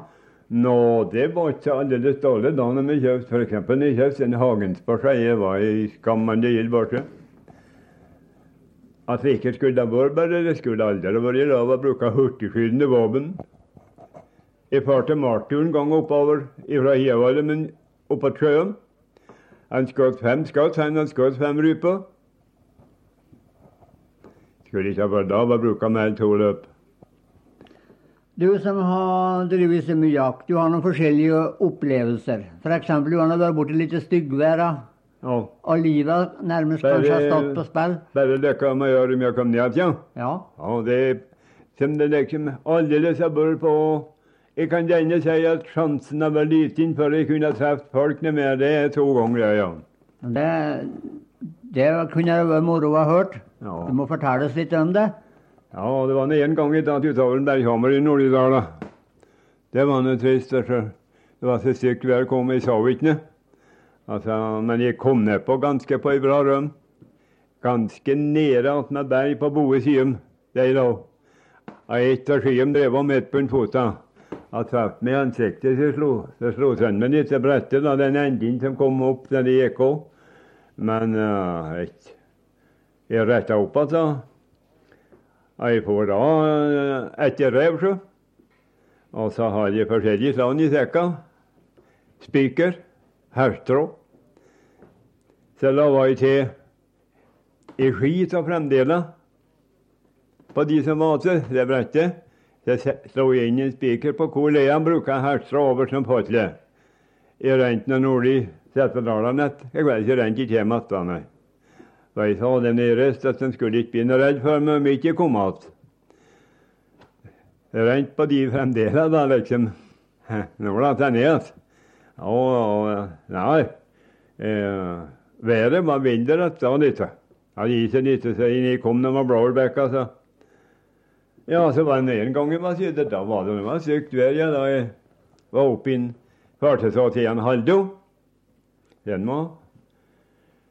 Nå, det var ikke aldeles dårlig da når vi kjøpte når jeg kjøpte en Hagensport, jeg var i skammende gild borte. At vi ikke skulle ha vært bare, det skulle aldri vært lov å bruke hurtigskytende våpen. Jeg farte Martin en gang oppover fra Hiavallet, men oppå sjøen. Han skjøt fem skudd, han skjøt fem ryper. Skulle ikke ha vært da å bruke mer enn to løp. Du som har drevet så mye jakt, du har noen forskjellige opplevelser. F.eks. du har vært borti litt styggvær, Ja. og livet nærmest Bare- kanskje har stått på spill. Bare dere må gjøre om jeg kom ned igjen. Ja. Ja, det som det liksom aldeles har vært på Jeg kan gjerne si at sjansen vært liten for jeg kunne truffet folk med. Det to ganger, ja. Det, det kunne vært moro å ha hørt. Ja. Du må fortelle oss litt om det. Ja, det var en gang i tatt utover en berghammer i Nord-Idal. Det var noe trist. altså. Det var så stygt vær kom, jeg så ikke. Altså, men jeg kom nedpå ganske på ei bra røm. Ganske nede attmed berg på boe siden. Der da. Og ett av skyen drev om midt på en fota. Jeg traff meg i ansiktet, så slo, så slo sønnen min litt til brettet, den enden som kom opp der det gikk òg. Men uh, jeg, jeg retta opp igjen. Jeg får da ett etter rev, så. Og så har jeg forskjellige slag i sekka. Spiker, herstrå. Så la jeg til i skit og fremdeles på de som mater det brettet. Så slo jeg inn en spiker på hvor leia bruker herstrå over som potle. I renten av nordlig Setesdalen Jeg vet ikke rent ikke hjem igjen. Så jeg sa dem nede at de skulle ikke noe redd for meg om jeg ikke kom igjen. Jeg rente på de fremdeles, da, liksom. Nå ble det ned. Og nei. Eh, været var vinter da litt. Ja, isen litt, så inn kom når blåbærbekker, så. Ja, så var det en gang jeg var ute. Da var det, var sykt vær, ja, da jeg var oppe i en Haldo. Var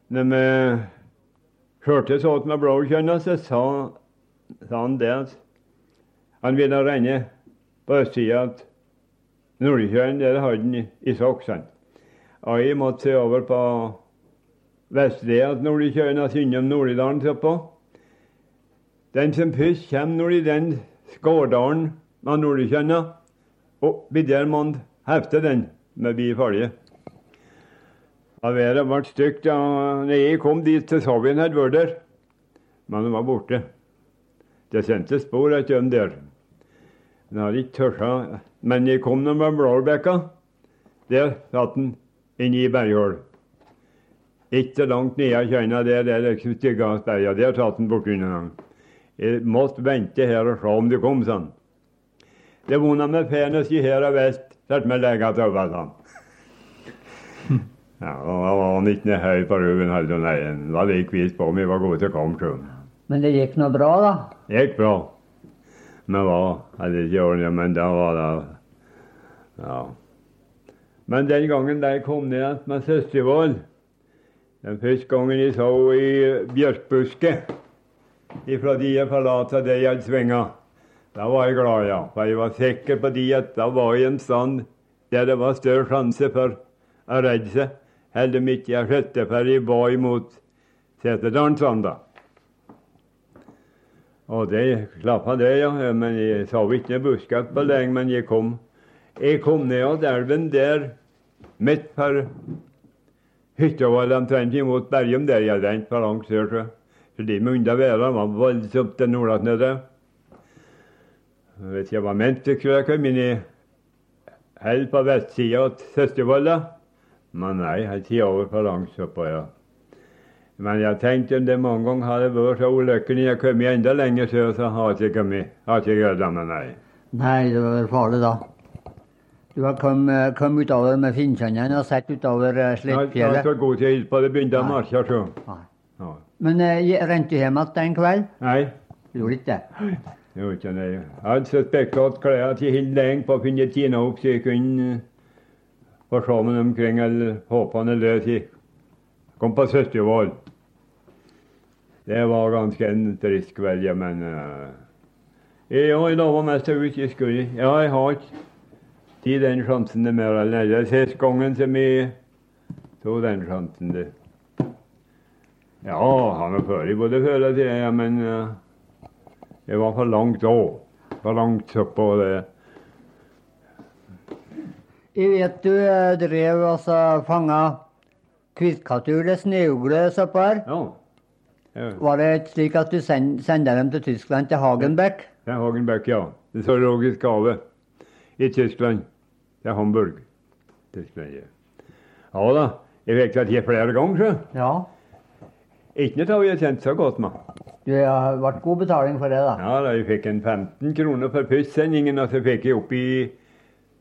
Når vi hørte sånt med blåkjønna, så sa, sa han det at han ville renne på østsida at Nordkjøen, der hadde han i soksene. Og jeg måtte se over på vestsida at Nordkjøen altså innom Nordidalen. Den som først kommer når i den skårdalen med Nordkjønna, og der må han den med bifølge. Ja, været ble stygt. når jeg kom dit, så så hadde vært der. Men den var borte. Det sendte spor etter dem der. Den hadde ikke tørsa. Men jeg kom når med Blålbekka. Der satt den inne i berghull. Ikke langt nede av kjerna der, der er liksom. Der satt han bortunder han. Jeg måtte vente her og se om det kom, sa han. Det vona med penis i her og vest, satte meg legge til over, sa han. Ja, og da var han ikke høy på ryggen heller, nei. Var like vis på om vi var gode til kamp. Men det gikk nå bra, da? Det gikk bra. Men hva hadde ikke ordentlig, men da var det Ja. Men den gangen da jeg kom ned igjen med Søstervoll, den første gangen jeg så henne i bjørkbusket ifra de jeg forlata det jeg svinga, da var jeg glad, ja. For jeg var sikker på de at da var jeg en stand der det var større sjanse for å redde seg, heller om ikke jeg skjøtte for jeg var imot Setesdalsand, da. Og det klappa det, ja. Men jeg sa ikke noe buskat på lenge, men jeg kom. Jeg kom ned av elven der, midt på hytta var omtrent imot Bergum, der jeg rent for langt sør. Så, så de med unna været var voldsomt til nordat nede. Jeg vet ikke, jeg var ment så skulle jeg kommet inn i hell på vestsida av Søstervolla. Men nei, jeg tida over for langt oppå, ja. Men jeg tenkte om det mange ganger hadde vært så ulykkelig jeg kom enda lenger sør, så har jeg ikke kommet. Har ikke gjort meg, nei. Nei, det var farlig da. Du har kommet kom utover med Finnkjønnen og sett utover Slettfjellet? Jeg ikke så god tid på det begynte å marsje, så. Men eh, rente du hjem igjen den kveld? Nei, gjorde ikke det gjorde ikke det. Jeg hadde så spekulert klær til helt lenge på å finne tina opp, så jeg kunne eh, sammen omkring eller håpene løs i. Kom på Søstervoll. Det var ganske en trist kveld, ja, men uh, jeg lova mest ut. i skulle Ja, jeg har ikke tid den sjansen det mer eller. Det er siste gangen som jeg tok den sjansen. det. Ja, han har vært både før og siden, ja, men uh, det var for langt da. For langt oppå det. Jeg vet du eh, drev altså fanga kvistkattur eller snøugle søppel. Ja. Ja. Var det ikke slik at du send, sendte dem til Tyskland, til Hagenbeck? Til Hagenbeck, ja. Det zoologiske havet i Tyskland. Er Hamburg. Tyskland, ja. ja da. Jeg fikk det til flere ganger, så. Ja. Ikke noe av jeg kjent så godt med. Det har vært god betaling for det, da. Ja, da jeg fikk en 15 kroner for førstsendingen, og så fikk jeg opp i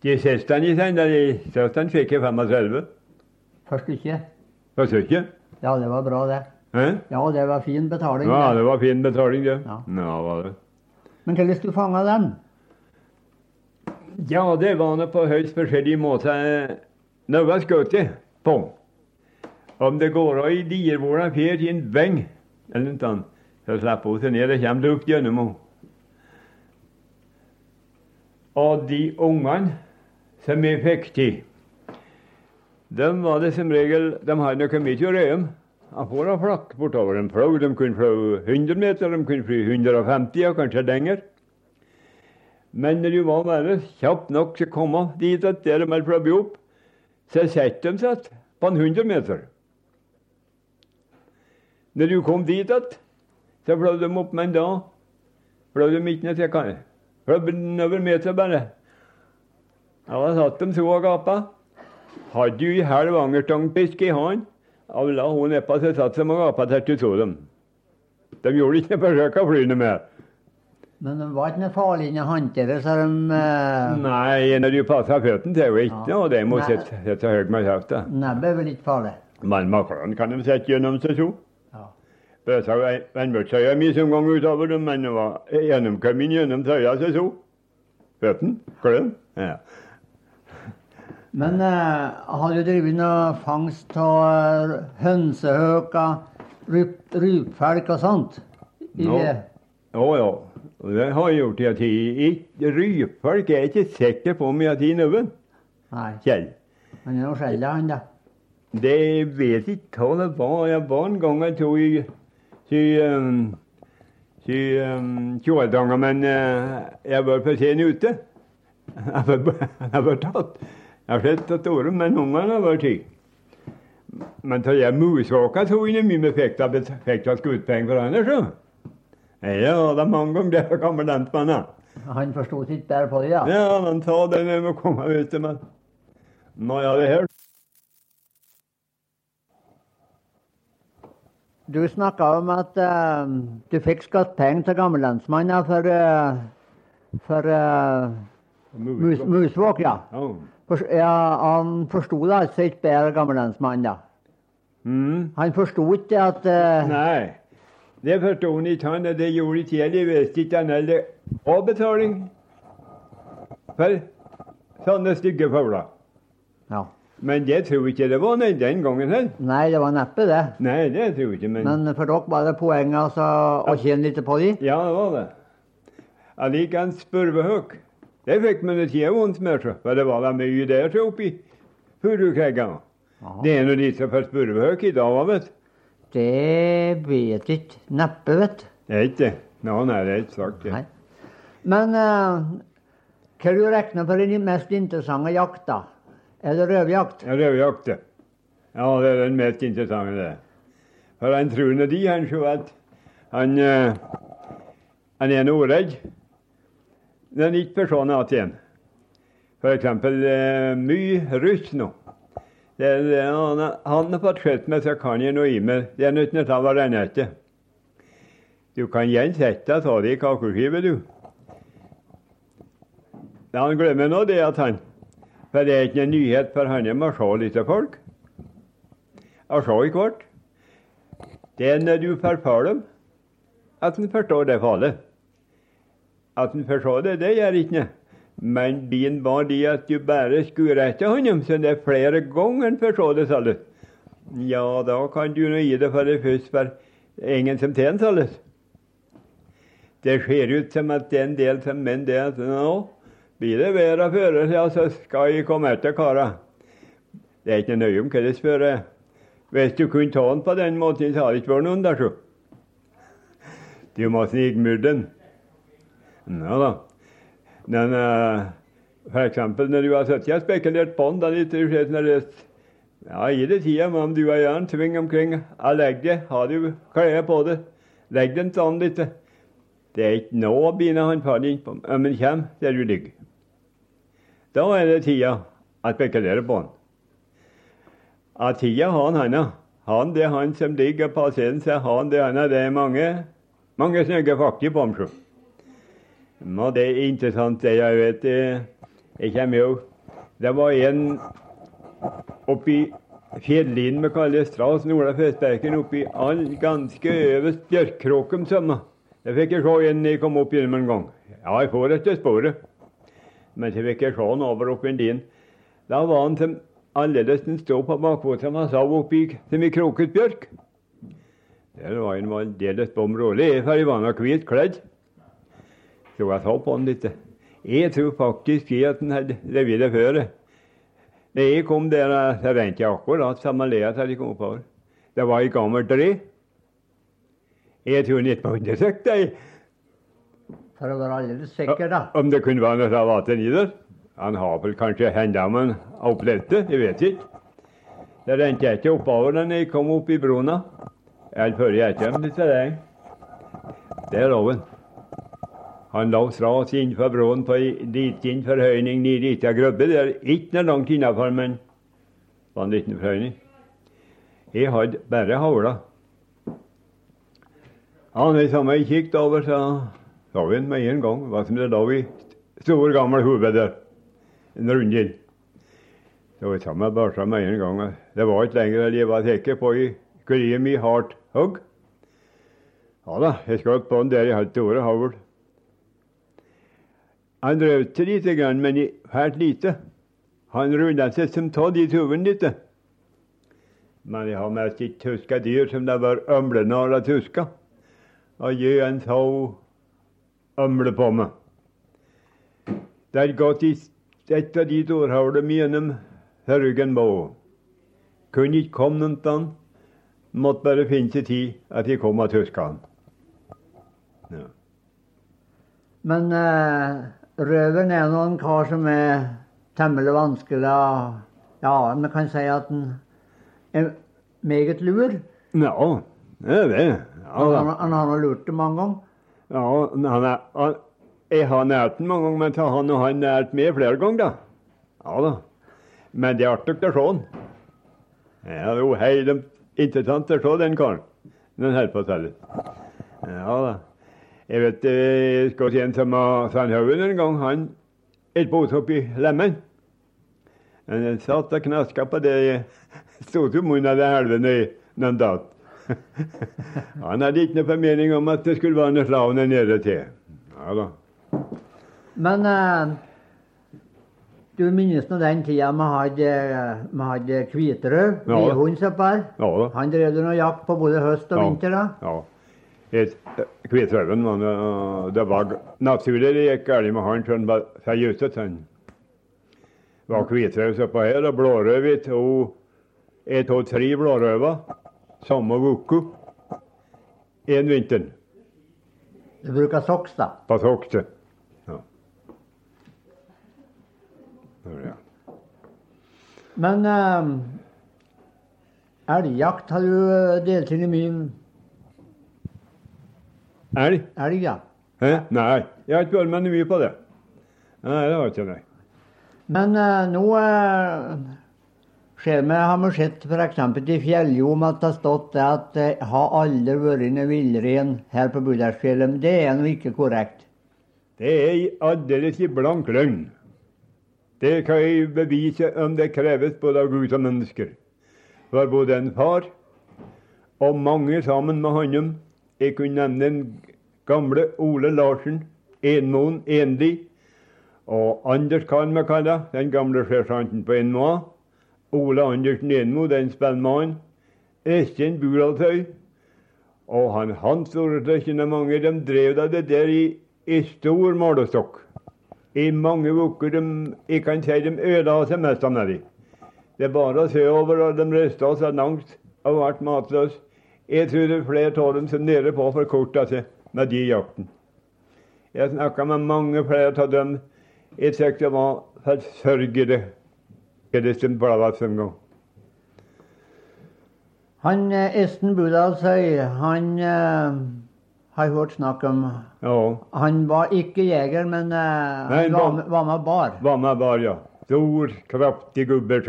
de jeg sendte, de siste fikk jeg 35. Først ikke. Først ikke? Ja, det var bra, det. Eh? Ja, det var fin betaling. Ja, det. var fin betaling, det. Ja. Ja, var det. Men hvordan du fanga den? Ja, det var nå på høyst forskjellige måter. Var skutt jeg på. Om det går av i dier hvor det fer til en veng, eller noe sånt, så slipper hun seg ned, det kommer luft gjennom henne. Og de ungene som vi fikk til, De var det som regel De hadde noe mye å røye om. Jeg får da flakk bortover De fløy, De kunne fly 100 meter, de kunne fly 150 og kanskje lenger. Men når du var bare kjapt nok til å komme dit at der de hadde fløyet opp, så satte de seg på en 100 meter. Når du kom dit igjen, så fløy de opp, men da fløy de ikke ned til kanten. Fløy over meter bare. Ja, da satt de så og gapa. Hadde du ei halv angerstangpisk i hånd, og la hun nedpå, så satt de og gapa til du så dem. De gjorde ikke noe forsøk å fly noe med. Men det var ikke noe farlig inni håndtere, så de uh... Nei, når du passer føttene til jo ikke, Ja. og det må sitte så høyt med kjefta. Nebbet er vel ikke farlig? Men makrellen kan de sette gjennom seg så. Bøsa seg mi som gang utover dem, men det var gjennomkommet gjennom tøya seg så. Føttene, kløen. Ja. Men eh, har du drevet noe fangst av hønsehøker, ryp- rypfelk og sånt? I, no. Ja, ja. Det har jeg gjort i en tid. I er jeg ikke sikker på om jeg har tatt noen. Kjell. han er noe skjellig, han da. Det vet ikke hva det var. Jeg var en gang jeg tror i i, um, um, Tjådanga, men uh, jeg var for sen ute. <laughs> Jeg var, jeg var tatt. Jeg har sett at året, men ungene var ti. Men da jeg mursåka så inn jeg mye med fikk av skuddpenger for henne, så. Ja, det er mange ganger det er gammel lensmann. det Han forsto ikke bedre på det, ja? Ja, han sa det vi kom ut til meg. Nå, er det her. Du snakka om at uh, du fikk skattepenger til gammellensmannen for, uh, for uh, mus, musvåk, ja. Ja. Ja. Han forsto det altså ikke bedre, gammellensmannen, da. Mm. Han forsto ikke at uh... Nei, det forsto han ikke. han, og Det gjorde ikke jeg. Jeg visste ikke han heller. Avbetaling for sånne stygge fugler. Ja. Men det tror jeg ikke det var nei, den gangen heller. Nei, det var neppe det. Nei, det tror jeg ikke. Men, Men for dere var det poenget altså, å tjene litt på dem? ja, det var det. En spurvehøk. Det fikk vi ikke vondt med. For det var da mye der så oppi furukreggene. Det er nå de som får spurvehøk i dag, vet du. Det vet ikke. Neppe, vet. Det er ikke det. Nå, nei, det er ikke sagt det. Nei. Men uh, hva du regner for den mest interessante jakta? Er det røverjakt? Ja, Rødjakt, ja. Ja, det er den mest interessante, det. For han tror nå de, han så at han, uh, han er noe redd. Han ikke får sånn at igjen. For eksempel eh, mye russ nå. Han, har- fått skjøtt meg, så kan jeg noe i meg. Det er nødt til å være etter. Du kan igjen sette det i kakeskive, du. Han glemmer nå det at han For det er ikke en nyhet for han om å se litt av folk. Å se i hvert. Det er når du forfølger dem, at en forstår det fallet. At han forstår det, det gjør ikke noe. Men bien var det at du bare skulle etter honom, så det er flere ganger han forstår det du. Ja, da kan du nå gi det for det først, for ingen som tjener du. Det ser ut som at det er en del som mener det at nå blir det bedre føre, ja, så skal jeg komme etter kara. Det er ikke nøye om hva det spør. jeg. Hvis du kunne ta den på den måten, så hadde det ikke vært noen der, så. Du må snike den. Ja da. Men uh, for eksempel når du har sittet og spekulert på den, da ser når det Ja, gi det tida, men du er gjerne tving omkring. Jeg legger det. Har du klær på det, legg den sånn litt. Det er ikke nå begynner han far din på, men kommer der du ligger. Da er det tida å spekulere på han. Av tida har han handa. Han det er han som ligger på scenen, så han det han er. Det er mange, mange snygge fakter på ham. sjø. Men det er interessant, det jeg vet. Jeg kommer jo Det var en oppi fjellinen vi kaller Stras Ola Festberken, oppi all ganske øverst Bjørkkråken sømma. Det fikk jeg se en jeg kom opp gjennom en gang. Ja, jeg får etter sporet. Men så fikk jeg se han over oppi din. Da var han som annerledes den stå på bakfot som han sa oppi som i kroket bjørk. Der var han aldeles bom rolig, for han var nok hvit kledd. Så jeg så på han litt. Jeg tror faktisk jeg at han hadde revet det før. Da jeg kom der, så rente jeg akkurat samme leia som de kom oppover. Det var i gammelt tre. Jeg tror han gikk på undersøkt, jeg. For å være aldeles sikker, da. Om det kunne være noe av vatten i der. Han har vel kanskje henda men opplevd det, jeg vet ikke. Det rente jeg ikke oppover da jeg kom opp i brona. Eller før jeg kom terreng. Der lå han. Han la fra stras innenfor broen på ei liten forhøyning nede i ei grubbe. Det er ikke noe langt innafor, men var en liten forhøyning. Jeg hadde bare havla. Han samme jeg kikket over, så så vi den med en gang. Hva som det lå i stor, gammel hode der. En rundel. Så vi sammen børsa med en gang. Det var ikke lenger jeg var sikker på i kurim mitt hardt hogg. Ja da, jeg skjøt på den der i halvt året havl. Han røvte lite grann, men fælt lite. Han rulla seg som tatt i tuven litt. Men jeg har mest ikke tuska dyr som det var ømlenar av tuska. Og gjør en så ømle på meg. Det har gått i et av de dårhavlene gjennom ryggen på. Kunne ikke komme noen sted. Måtte bare finne seg tid at jeg kom av tyskerne. Ja. Men eh, røveren er nå en kar som er temmelig vanskelig Ja, vi kan si at han er meget lur. ja, det er det. Ja, Han, han, har nå lurt det mange ganger. Ja, han er, han, jeg har nært den mange ganger, men han har han nært meg flere ganger, da. Ja da. Men det er artig å se han. Ja, det er jo helt interessant å se den karen Den holder på å selge. Ja da. Jeg vet eh, jeg skal si en som var Sandhaugen en gang. Han holdt på oppi lemmen. Han satt og knaska på det sto som munnen av det helvete når han datt. Han hadde ikke noe formening om at det skulle være noe slag nede til. Ja da. Men uh, du minnes nå den tida vi hadde, hadde Kviterød, Ja. i Ja. Han drev noe jakt på både høst og vinter, da? Ja. Et- Kvitshaugen var noe- Det var naturlig det gikk galt med han, så han var seriøst. Han var hvithaus oppå her, og blårøv i to et tok tre blårøver samme uke en vinter Du bruker soks, da. på soks, Ja. Ja. Men um, elgjakt har du eh, deltatt i mye Elg? elg, ja. Hæ? Nei, jeg har ikke vært med mye på det. Nei, det har jeg ikke. Nei. Men eh, nå eh, ser vi, har vi sett f.eks. i Fjelljom at det har stått det at det har aldri vært noe villrein her på Budalsfjellet. Men det er nå ikke korrekt. Det er aldeles i blank løgn. Det kan jeg bevise om det kreves både av Gud og mennesker. For både en far og mange sammen med ham Jeg kunne nevne den gamle Ole Larsen, Enmoen Enli, og Anders kan vi kalle den gamle sersjanten på Enmoa. Ole Andersen Enmo, den spellmannen. Eskjen Buraltøy. Og han Hans Oretløkken og mange, de drev da det der i, i stor målestokk. I mange uker. De, jeg kan si de ødela seg mest av nedi. Det er bare å se over, og de rista seg langt og ble matløse. Jeg tror det er flere av dem som nede på forkorta seg med de jakten. Jeg snakka med mange flere av dem. Jeg syntes det var forsørgede. Han eh, Esten Budalsøy, han uh, har hørt snakk om Ja. Han var ikke jeger, men uh, Nei, han var, var med bar. Var med bar, ja. Stor, kraftig gubbe,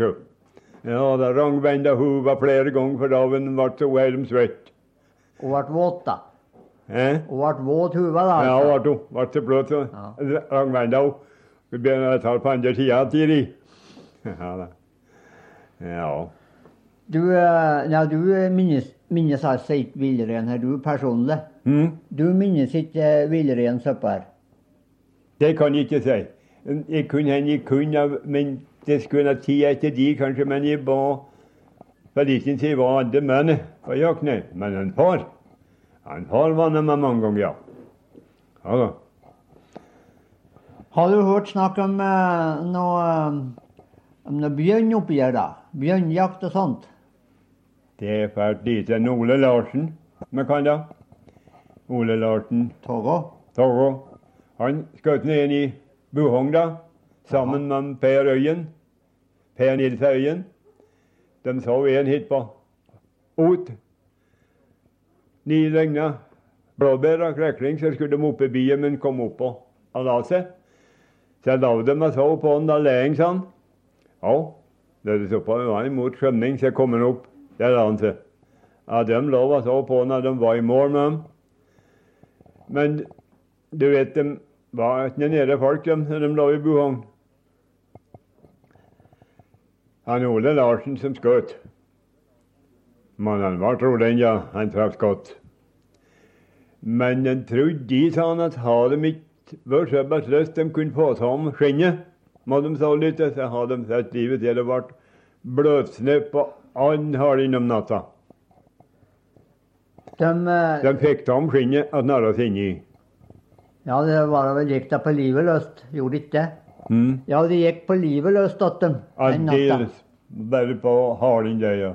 Ja, det rangvenda huva flere ganger, for da ble han så veldig svett. Og ble våt, da. Eh? Og ble våt huva, da. Ja, altså. ble hun. Ble så bløt, så. Ja. Rangvenda hun. Vi begynner å ta på andre sida av Tiri. Ja da. Ja. Du, eh, ja, du minnes, minnes altså ikke villrein her, du personlig. Mm? Du minnes ikke eh, villrein oppå her. Det kan jeg ikke si. Jeg kunne hende jeg kunne, men det skulle ha tid etter de, kanskje. Men jeg var For liten tid var alle menn på jakt. Men en far En far var med meg mange ganger, ja. Ja. Har du hørt snakk om eh, noe, eh, om noe bjørnoppgjør, da? Bjørnjakt og sånt? Det er fælt lite. En Ole Larsen, vi kan da. Ole Larsen Togo? Torgo. Han skjøt ned inn i Buhong, da. Sammen med Per Øyen. Per Nils Øyen. De så en hit på Ot. Ni regna blåbær og krekling, så skulle de opp i byen, men kom opp og, la seg. Så jeg la dem og så på han, da leing, sa han. Ja, det er så på, var imot skjønning, så kom han opp. Der la han seg. Ja, de lå og så på han, og de var i mål med ham. Men du vet, de var ikke nede folk, de, når de lå i Buhong. Han Ole Larsen som skjøt. Men han var trolig, ja. Han traff godt. Men en trodde de, sa han, at hadde de ikke vært såpass lyst de kunne få seg om skinnet, må de så lytte, så hadde de sett livet til det ble bløtsnø på annen halv om natta. De, eh, De fikk ta om skinnet at narra inni. ja, det var vel gikk da på livet løst, gjorde de ikke det? Mm. Ja, de gikk på livet løst åt dem den natta. Bare på halen der, ja.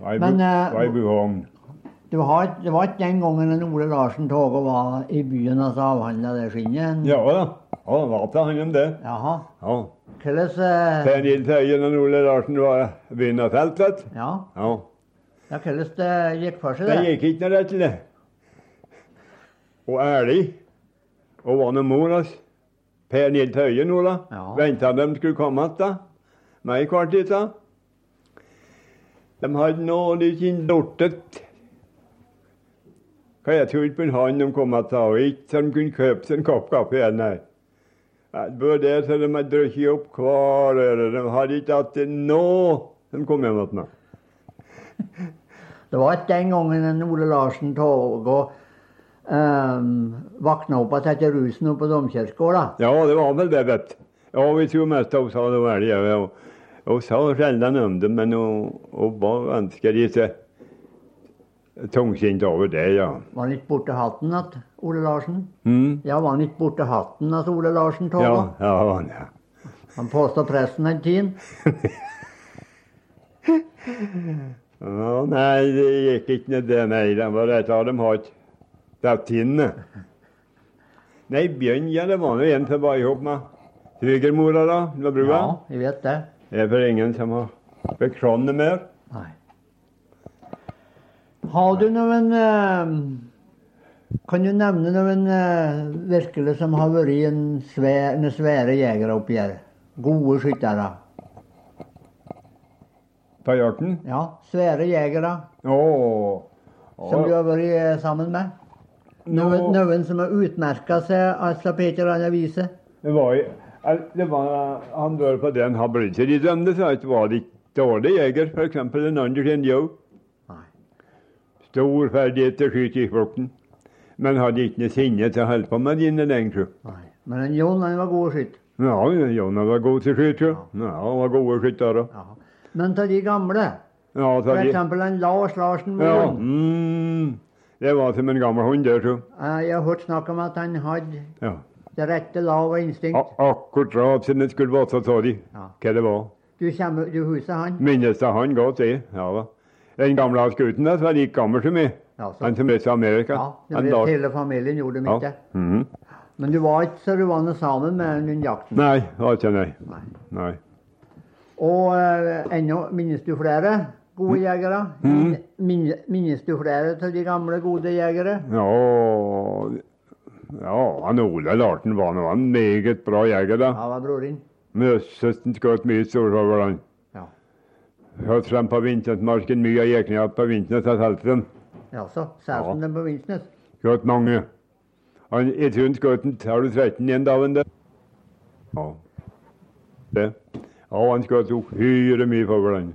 Var Men, eh, var. Det var ikke den gangen en Ole Larsen Tåge var i byen og så avhandla det skinnet? Ja da. Ja, det var til han om det. Jaha. Ja. Hvordan eh, Per Nils Øyen og Ole Larsen var vinnerfelt, vet du. Ja, Ja. ja hvordan det gikk for seg, Det det? gikk ikke noe rett til det. Og ærlig. Og var nå mor hans. Per Nils Øyen nå, da. Ja. Venta de skulle komme igjen. Meg i kvartid, da. De hadde nå ikke lortet Hva jeg trodde på han de kom og ikke så de kunne kjøpe seg en kopp kaffe igjen, nei. Var det så de hadde drukket opp hver øre. De hadde ikke hatt det nå de kom hjem igjen. Det var ikke den gangen en Ole Larsen Togo um, våkna opp igjen etter rusen oppe på domkirkegården. Ja, det var vel det, vet du. Ja, vi tror mest hun sa det. Ja. Hun sa sjelden om det, men hun, hun var ganske lite tungsint over det, ja. Var han ikke borte hatten igjen, Ole Larsen? Mm. Ja, var han ikke borte hatten at Ole Larsen Tove? Ja, ja, han, ja. Han påstod presten en tid. <laughs> Nei, det gikk ikke ned det, nei. Det var et av dem hatt datinne. Nei, Bjørn, ja, det var nå en som var i hop med svigermora, da. ved brua. Ja, jeg vet det. Det er for ingen som har sånn mer. Nei. Har du noen eh, Kan du nevne noen eh, virkelig som har vært en svær, en svære jegere oppi her? Gode skyttere? På jakten. Ja, svære jegere Åh. som du har vært eh, sammen med? Noen, noen som har utmerka seg, altså Anna Vise? Det var, jo- det var Han var på den han de det, så det var ikke dårlig jeger, f.eks. en Andersen Joe. Stor ferdighet til å skyte i flukten. Men hadde ikke noe sinne til å holde på med dine lenger. Men en Jon han var god skytt. Ja, Jonna var god til å skyte. Ja, han var gode skytter Ja. Men av de gamle, Ja, f.eks. Lars Larsen ja, Moen. mm, det var som en gammel hund. Så. Eh, Jeg har hørt snakk om at han hadde Ja. det rette lav og instinkt. A akkurat som det skulle være, så sa de Ja. hva det var. Du kommer, du husker han? Minnes det han godt, det. Ja da. Den gamle skuten der, var like gammel som meg. Ja. Han som reiste til Amerika. Ja, det hele familien gjorde det. Ja. ikke. -hmm. Men du var ikke så du var noe sammen med han under jakten. Nei, det var ikke nei. Nei. nei. Og uh, ennå minnes du flere gode jegere? Mm. Min, minnes du flere av de gamle, gode jegere? Ja, ja han Ole Larten var nå en meget bra jeger, da. Ja, var bror din? Møssøsten skjøt mye storfugl, han. Ja. Hørt frem på Vinsnesmarken mye av jegerne på Vinsnes og telte dem. Jaså, Selsen den på Vinsnes? Skjøt mange. Han, jeg tror han skjøt 12-13 en dag. Ja. Det. Ja, han skjøt uhyre mye fugl, han.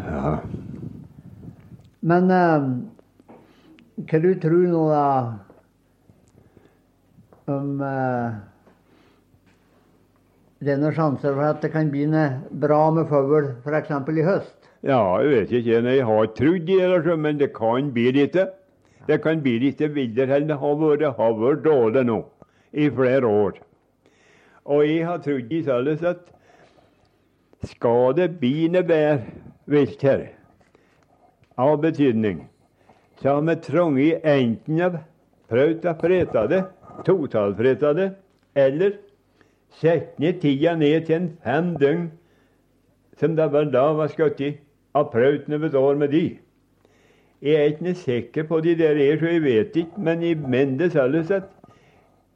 Ja. Men eh, hva du tror nå, da, om eh, det er noen sjanser for at det kan bli bra med fugl f.eks. i høst? Ja, jeg vet ikke. Jeg har trodd det, eller, men det kan bli litt. Det kan bli litt villere enn det har vært. Det har vært dårlig nå i flere år. Og jeg har trodd i stedet at skal det bli noe bedre vilt her, av betydning, så har vi trengt enten av prøvd å frete det, totalfrete det, eller sette ned tida ned til en fem døgn som det var da var skutt i, har prøvd noe år med de. Jeg er ikke sikker på de der er, så jeg vet ikke, men jeg mener selv at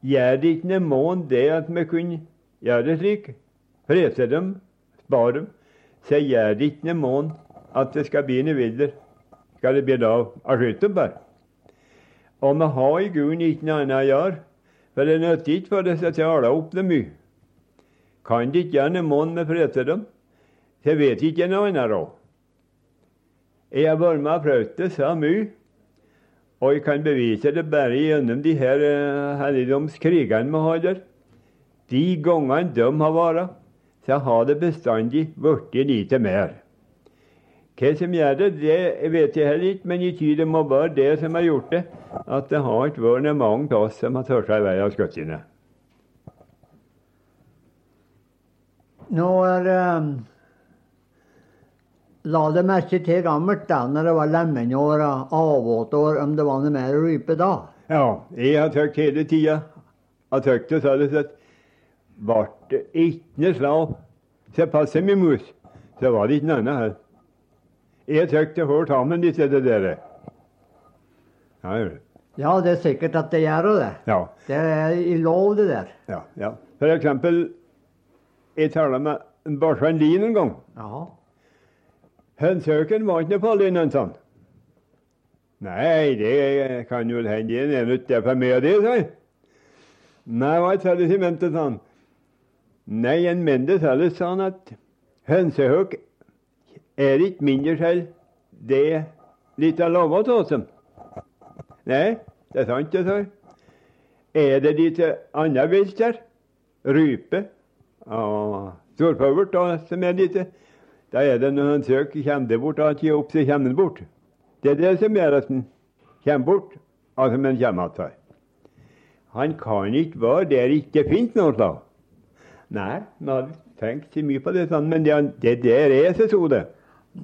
gjør det ikke noe mån det at vi kunne gjøre det slik, frese dem, spare dem, så gjør det ikke noe mån at det skal bli noe vilder. Skal det bli da av skyte bare. Og vi har i grunnen ikke noe annet å gjøre, for det nytter ikke for disse til å holde opp det mye. Kan de ikke gjøre noe mån med frese dem, så vet vet ikke noe annet råd. Jeg har vært med og prøvd det så mye, og jeg kan bevise det bare gjennom de her uh, helligdomskrigene vi der. De gangene de har vært, så har det bestandig blitt lite mer. Hva som gjør det, det vet jeg heller ikke, men jeg tror det må være det som har gjort det, at det har ikke vært mange av oss som har tørt seg i vei av skuttene. Nå er eh, La det merke til gammelt da, når det var lemenår og avåtår, om det var noe mer rype da. Ja, jeg har tøkt hele tida. Har tøkt så det at ble det ikke noe slag så passer min mus, så var det ikke noe annet her. Jeg tøkt det hørt sammen litt til det der. Ja, det. Ja, det er sikkert at det gjør det. Ja, Det er i lov, det der. ja, ja. For eksempel, jeg talte med Barstein Lien en gang. Ja. Hønsehauken var ikke noe farlig, han sa. Nei, det kan jo hende det er nødt til for meg det, sa jeg. Nei, hva er det sementet, sa han. Nei, en mente særlig sa han at hønsehauk er ikke mindre selv, det litt av lova til oss. Nei, det er sant, det, sa. Er det litt annet vilt der? Rype og storfugl som er lite? Da er det når han søker, kommer det bort, og ikke opp, så kommer den bort. Det er det som gjør at han kommer bort, altså men kommer igjen. Han kan ikke være der ikke finnes noe slag. Nei, vi har tenkt så mye på det, sånn, men det, det der er så så det.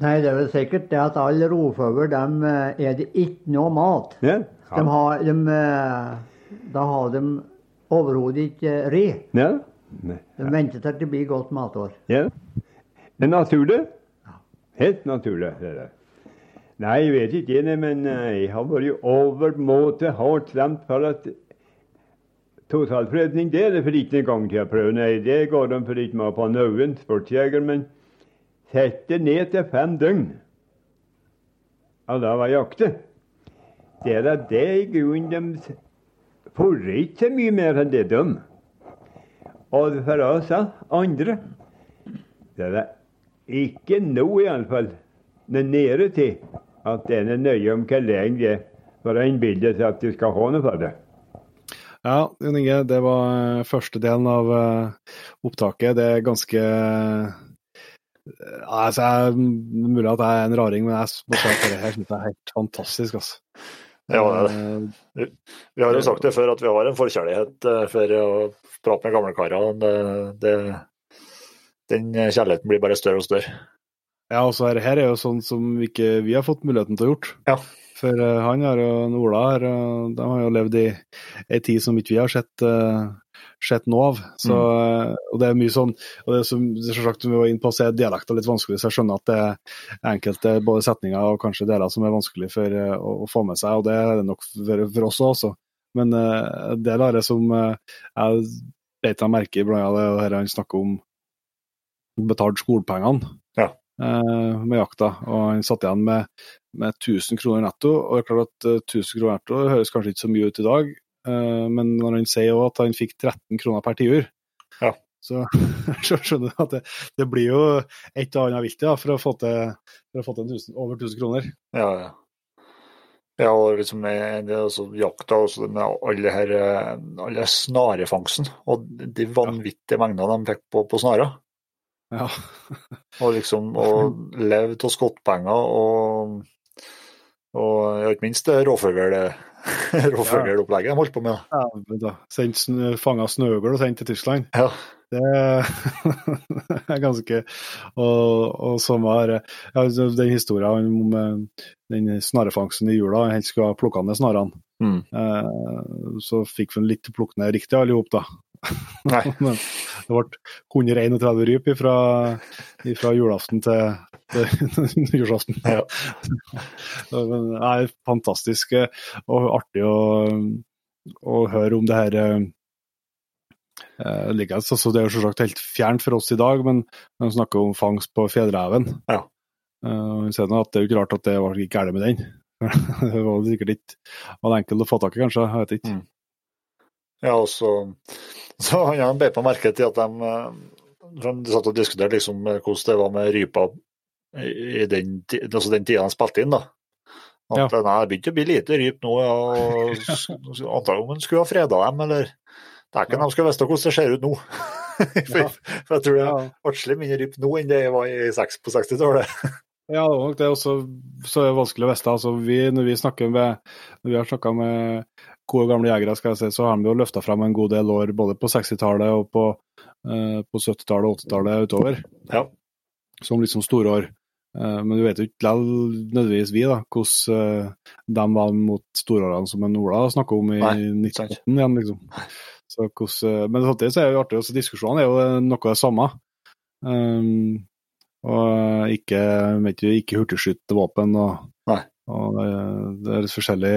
Nei, det er vel sikkert det at alle rovfugler, dem eh, er det ikke noe mat. Ja, De har, de, eh, da har de overhodet ikke re. ja. De venter til det blir godt matår. ja. Det er naturlig. Helt naturlig. det der. Nei, jeg vet ikke, men eh, jeg har vært overmåte hardt stemt for at Totalfredning det er det for ikke en gang til å prøve. Nei, det går de for ikke med på noen sportsjeger, men sett det ned til fem døgn. Og da var jakte. Det er at det i grunnen de får ikke mye mer enn det de. Og for oss andre det er da ikke nå, iallfall, nede til at en er nøye om hvor lenge det er for å innbille seg at du skal ha noe for det. Ja, Jon Inge, det var eh, første delen av eh, opptaket. Det er ganske eh, altså, jeg, Det er mulig at jeg er en raring, men jeg må si at det her synes jeg er helt fantastisk. altså. Ja, det Vi har jo sagt det før at vi har en forkjærlighet for å prate med gamlekarer. Den kjærligheten blir bare større og større. Ja, altså her, her er jo sånn som ikke vi har fått muligheten til å gjort. Ja. For eh, han har jo Ola her, de har jo levd i ei tid som ikke vi har sett, eh, sett noe av. Så, eh, og det er mye sånn, og det er som selvsagt vi var inne på, så er dialekter litt vanskelig, så jeg skjønner at det er enkelte både setninger og kanskje deler som er vanskelig for eh, å, å få med seg, og det er det nok for, for oss også. Men uh, det er det som uh, jeg beit meg merke i blant annet det han snakker om betalt skolepengene eh, med jakta, og han satt igjen med, med 1000 kroner netto. og det er klart at eh, 1000 kroner netto høres kanskje ikke så mye ut i dag, eh, men når han sier også at han fikk 13 kroner per tiur, Ja. så, <laughs> så skjønner du at det, det blir jo et og annet vilt ja, for å få til, å få til tusen, over 1000 kroner. Ja, ja. Ja, og liksom eh, det er også jakta også med alle her eh, alle snarefangsten, og de vanvittige mengdene de fikk på, på snarer. Ja. Og liksom å leve av skottpenger og, og ja, ikke minst det rovfugl- <laughs> rovfuglopplegget de holdt på med. Ja, sendt fanga snøugl og sendt til Tyskland. Ja. Det <laughs> er ganske Og, og som var ja, altså, Den historien om eh, den snarefangsten i jula, han skulle ha plukka ned snarene. Mm. Eh, så fikk vi litt plukket ned riktig alle ihop, da. <laughs> Nei. <laughs> Men det ble 131 ryp fra, julaften til, til <laughs> nyårsaften. Ja. Det er fantastisk eh, og artig å, å høre om det her eh, eh, det er jo selvsagt helt fjernt for oss i dag, men de snakker om fangst på Fjellreven. Ja. Uh, det er jo ikke rart at det var gærent med den. det var sikkert ikke var enkelt å få tak i, kanskje. Jeg vet ikke. Mm. Ja, og så, så han ja, bet meg merke til at de, eh, de satt og diskuterte liksom eh, hvordan det var med rypa i den, altså den tida de spilte inn. da. At Ja. nei, det begynte å bli lite ryp nå, ja, og antagelig om en skulle ha freda dem, eller Dæken, de skal visst hvordan det ser ut nå. <laughs> for, for jeg tror det er artig mindre ryp nå enn det var i 6 på 60-tallet. <laughs> Ja, det nok det er også så er det vanskelig å vite. Altså, vi, når vi med når vi har snakka med gode gamle jegere, skal jeg si, så har de jo løfta frem en god del år både på 60-tallet og på, eh, på 70-tallet og 80-tallet utover, Ja. som liksom store år. Eh, men du vet jo ikke likevel nødvendigvis vi da, hvordan eh, de var mot storårene som en Ola snakker om i Nei, 1918 igjen, liksom. Så hos, eh, men samtidig så er det jo artig, også diskusjonene er jo eh, noe av det samme. Um, og ikke, vet du, ikke hurtigskytevåpen og, Nei. og det, det er litt forskjellig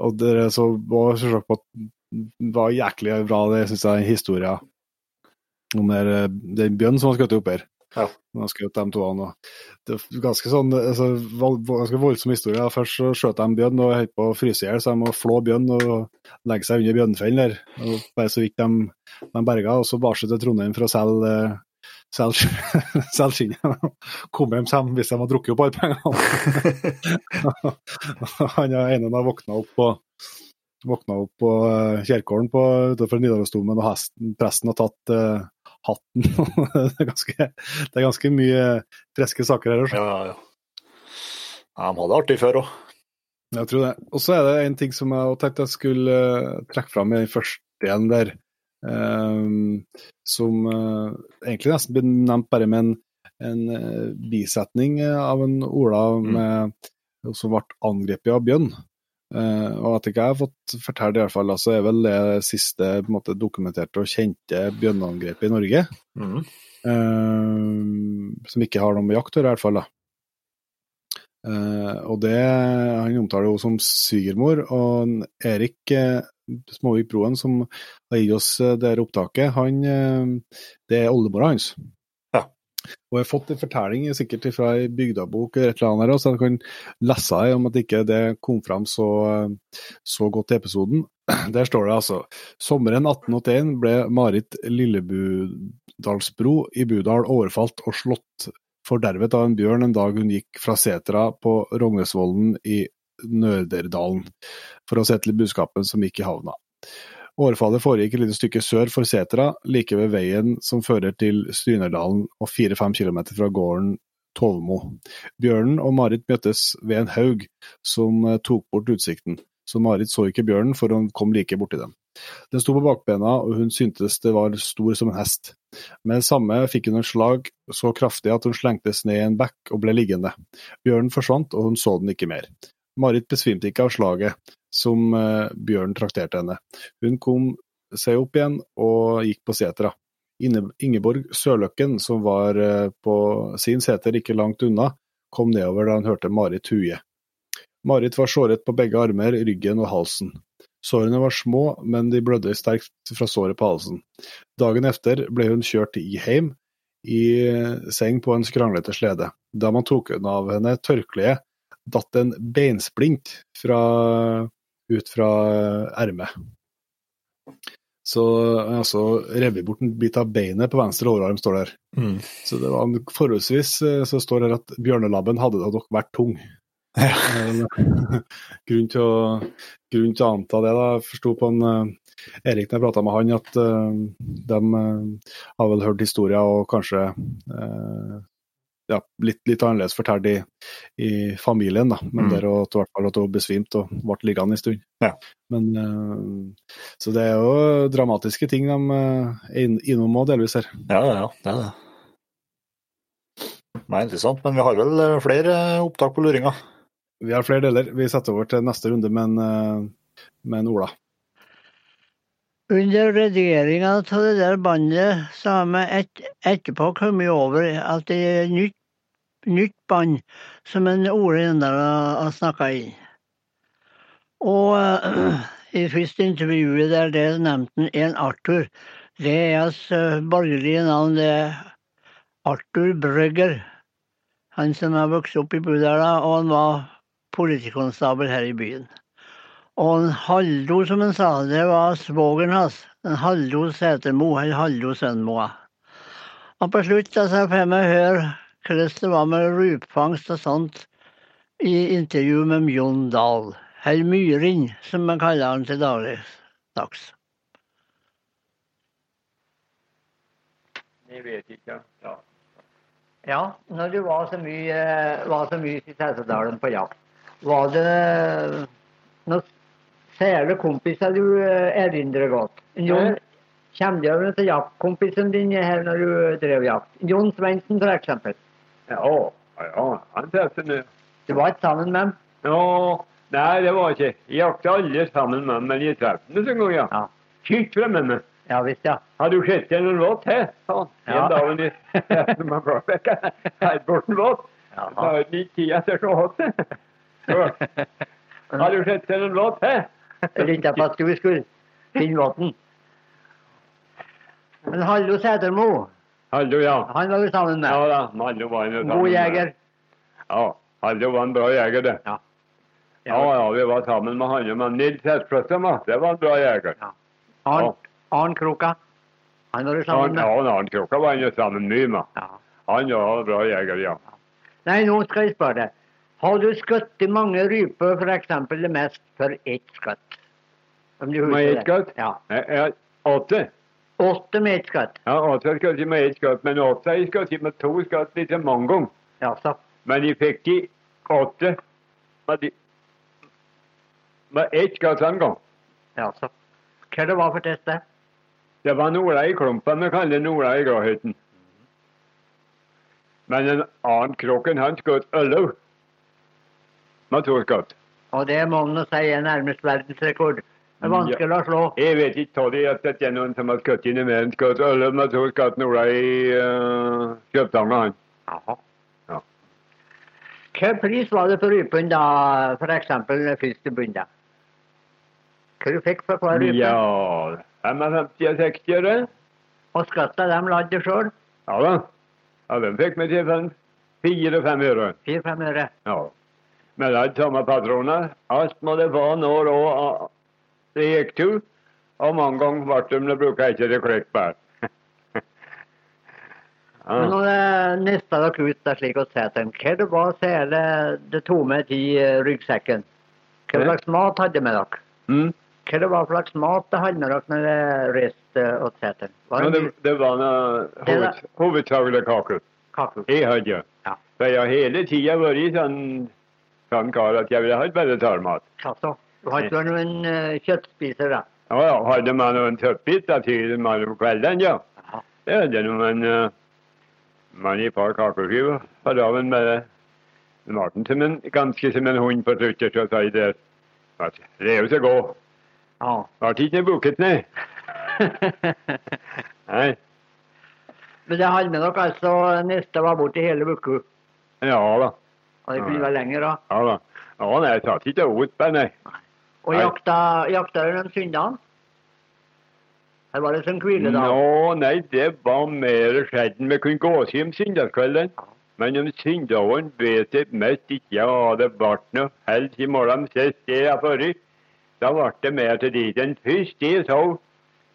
Og det er så var selvsagt på at det var jæklig bra, det syns jeg, historia om den, den bjørnen som har skutt opp her. Ja. Han har skutt de to og Det er ganske sånn, altså, ganske voldsom historie. Først så skjøt de bjørn og holdt på å fryse i hjel, så de må flå bjørn og legge seg under bjørnfellen der. Og bare så vidt de, de berga, og så barslet til Trondheim for å selge eh, selge selge skinnet. Kom hjem sammen hvis de har drukket opp alle pengene. <laughs> Han ene har våkna opp på våkna opp på eh, Kjerkålen utenfor Nidarosdomen, og hesten, presten har tatt uh, hatten. <laughs> det, er ganske, det er ganske mye friske saker her. også. Ja, ja, ja. de hadde det artig før òg. Jeg tror det. Og så er det en ting som jeg tenkte jeg skulle eh, trekke fram i den første igjen der, som eh, egentlig nesten blir nevnt bare med en, en eh, bisetning eh, av en Ola med, som ble angrepet av bjørn. Uh, og at ikke jeg har fått fortalt, i hvert fall, så er vel det siste måte, dokumenterte og kjente bjørneangrepet i Norge. Mm. Uh, som ikke har noe med jakt å gjøre, i hvert fall. Eh, og det, Han omtaler henne som svigermor, og Erik Småvik Broen, som har gitt oss eh, det her opptaket, han, eh, det er oldemora hans. Ja. Og jeg har fått en fortelling sikkert fra ei bygdabok eller et eller annet, her, så jeg kan lese om at ikke det kom fram så, eh, så godt i episoden. <clears throat> Der står det altså Sommeren 1881 ble Marit Lillebudalsbro i Budal overfalt og slått fordervet av en bjørn en dag hun gikk fra setra på Rognesvollen i Nøderdalen for å sette til budskapet som gikk i havna. Årfallet foregikk et lite stykke sør for setra, like ved veien som fører til Strynerdalen og fire-fem kilometer fra gården Tovmo. Bjørnen og Marit møttes ved en haug som eh, tok bort utsikten, så Marit så ikke bjørnen for hun kom like borti dem. Den sto på bakbena, og hun syntes det var stor som en hest. Med det samme fikk hun et slag så kraftig at hun slengtes ned i en bekk og ble liggende. Bjørnen forsvant, og hun så den ikke mer. Marit besvimte ikke av slaget som eh, bjørnen trakterte henne. Hun kom seg opp igjen og gikk på setra. Ingeborg Sørløkken, som var eh, på sin seter ikke langt unna, kom nedover da hun hørte Marit huie. Marit var såret på begge armer, ryggen og halsen. Sårene var små, men de blødde sterkt fra såret på halsen. Dagen efter ble hun kjørt i heim, i seng på en skranglete slede. Da man tok av henne tørkleet, datt en beinsplint fra, ut fra ermet. Så altså, revet bort en bit av beinet på venstre overarm, står det her. Mm. Så det var en- forholdsvis eh, så står det her at bjørnelabben hadde da nok vært tung. Ja. Eh, grunn, til å, grunn til å anta det, da. Forsto på en eh, Erik når jeg prata med han, at uh, de uh, har vel hørt historier og kanskje eh, ja, litt, litt annerledes fortalt i, i familien, da. Men Mm. der og, at, i hvert fall at hun besvimte og ble liggende en stund. Ja. Men, eh, så det er jo dramatiske ting de eh, er inn- innom òg, delvis her. Ja, ja, ja, det er det. Nei, interessant. Men vi har vel eh, flere opptak på luringa? Vi har flere deler. Vi setter over til neste runde med en, med en Ola. Under redigeringa av det der bandet så har vi et, etterpå kommet over at det er nytt, nytt band som en Ole Endal har, snakka inn. Og uh, <clears throat> i første intervjuet der det nevnte han en Arthur. Det er hans eh, borgerlige navn. Det er Arthur Brøgger. Han som har vokst opp i Budala, og han var politikonstabel her i byen. Og en Haldo, som han sa, det var svogeren hans. En Haldo Setermo, eller Haldo Sønnmoa. Og på slutt da, så får vi høre hvordan det var med rypefangst og sånt i intervju med Jon Dahl. Herr Myrin, som man kaller han til dagligdags. Jeg vet ikke. Ja. Ja, når du var så mye, var så mye i Setesdalen på jakt, var det noen sære kompiser du eh, erindrer godt? Jon, kommer de over til jaktkompisen din her når du drev jakt? Jon Svendsen, eksempel. Ja, ja, han treffer nå. Du var ikke sammen med ham? Ja, nei, det var ikke. Jeg jakta alle sammen med men jeg traff ham en gang, ja. Ja. Fra med meg. Ja visst, ja. Har du sett en låt til? sa han. Ja. En dag når jeg treffer meg på vekka. Her borten låt. Jaha. Har jeg ikke tid etter så hot. Har du sett en låt til? Lytta på at du skulle finne låten. Men Hallo Sætermo, Hallo, ja. han var du sammen med. Ja da, Hallo var en God jeger. Ja, Hallo var en bra jeger, det. Ja. Ja, ja, vi var sammen med han, men Nils Hestfløtten, det var en bra jeger. Arn, Arn Kroka. Han var du sammen ja, med. Ja, Arne Kroka var han jo sammen mye med. Ja. Han var en bra jeger, ja. Nei, nå skal jeg spørre deg. Har du skutt mange ryper, f.eks. det mest for ett skudd? Om Med ett skudd? Ja. Jeg, jeg, åtte. Åtte med ett skatt. Ja, åtte skatt med ett skatt, men åtte skatt med to skatt litt mange ganger. Ja, så. Men de fikk de åtte med, de, med ett skatt en gang. Ja, så. Hva det var for test det? Det var Nora i klumpen, vi kaller Nora i gråhytten. Men den andre kroken, han skjøt elleve med to skatt. Og det må man si er nærmest verdensrekord. Det er vanskelig å slå. Jeg vet ikke de at det er noen som har skutt inn i mer enn skutt elleve med to skudd noe i uh, han. Jaha. Ja. Hva pris var det for rypen da, f.eks. første bundet? Hva du fikk for hver rype? Ja 55 og 60 øre. Og skatta dem lagde du sjøl? Ja da. Ja, de fikk vi til fire-fem øre. Fire-fem øre. Ja. Men det er samme patroner. Alt må det være når og det gikk tur. Og mange ganger ble de det bruker ikke det klipp bare. <laughs> Men ja. når det nista dere ut der slik og se dem, hva det var sele det tomme i eh, ryggsekken? Hva slags mat hadde med dere? Mm. Hva det var slags mat det hadde med dere når dere reiste åt seteren? Var det det, det var hoved, hovedsakelig kake. Jeg hadde. Ja. For jeg har hele tida vært sånn, sånn kar at jeg ville ha bare tarmat. Ja, du har ikke vært noen eh, kjøttspiser, da? Ja, ja, Hadde man en tuppbitar til man om kvelden, ja. Ja. Det hadde nog man. eh, Man i par kakeskiver på dagen en med maten som en, ganske som en hund på truttet. så sa det att det er jo så gå. Ja. Ble ikke bukket nej. <laughs> Nei. Men det hadde nok altså neste var borte hele uka. Ja da. Og det kunne være lenger da. Ja da. Ja, nei, jeg satt ikke åt meg, nei. Og jakta, jakta dere de søndagene? Eller var det som hviledag? Nå, nei, det var mer sjelden vi kunne gå hjem søndagskvelden. Men om søndagen vet jeg mest ikke ja, det ble noe helt i morgen sist det jeg forrige. Da ble det mer til dit. Den første jeg så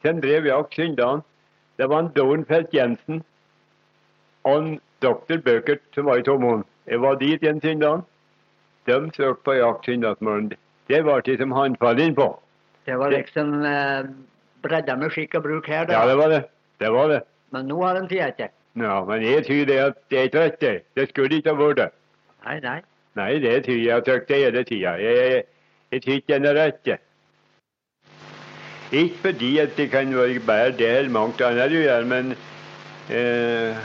som drev jakt søndagen, det var en Dornfeldt Jensen og en doktor Bøkert som var i Tomoen. Jeg var dit en søndag. De søkte på jakt søndagsmorgen. Det var de som han falt inn på. Det var liksom eh, bredda med skikk og bruk her, da. Ja, det var det. Det var det. Men nå har de tid etter. Ja, men jeg tror det at det er ikke rett, det. Det skulle ikke ha vært det. Nei, nei. Nei, det tror jeg sagt det hele tida. Jeg, jeg, jeg tror ikke den er rett. det. Ikke fordi at det kan være bedre det eller mangt annet du gjør, men eh,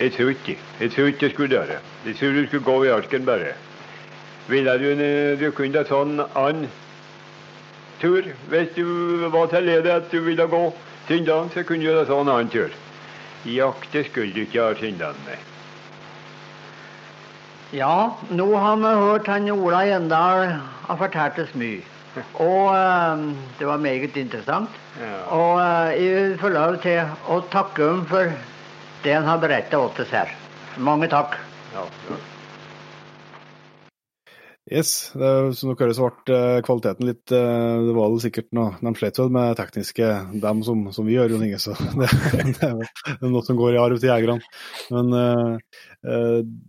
jeg tror ikke. Jeg tror ikke det skulle gjøre det. Jeg tror du skulle gå i arken bare. Ville du, du kunne ta sånn annen tur hvis du var til ledig at du ville gå søndagen, så kunne du ta sånn annen tur. Jakte skulle du ikke ha søndagen, med. Ja, nå har vi hørt han Ola Gjendal har fortalt oss mye. <laughs> Og eh, det var meget interessant. Ja. Og eh, jeg vil få lov til å takke ham for det han har berettet oss her. Mange takk. Ja, ja. Yes, det, som dere hører så ble eh, kvaliteten litt eh, Det var det sikkert noe De slet vel med tekniske, dem som, som vi gjør, Jon Inge, så <laughs> det, det er noe som går i arv til jegerne. Men eh,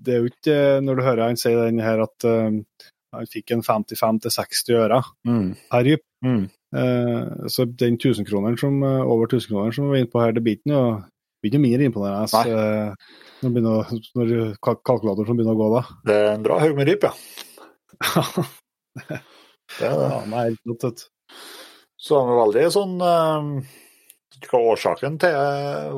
det er jo ikke Når du hører han si den her at han fikk en 55-60 øre Mm. per Mm. eh, så den 1000-kroneren som over 1000-kroneren som vi var inne på her, det blir ikke noe blir ikke mindre imponerende når, når kalkulatoren som begynner å gå da. Det er en bra haug med ryp, ja. Det er det. ja, nei. Så han var veldig sånn eh, Hva årsaken til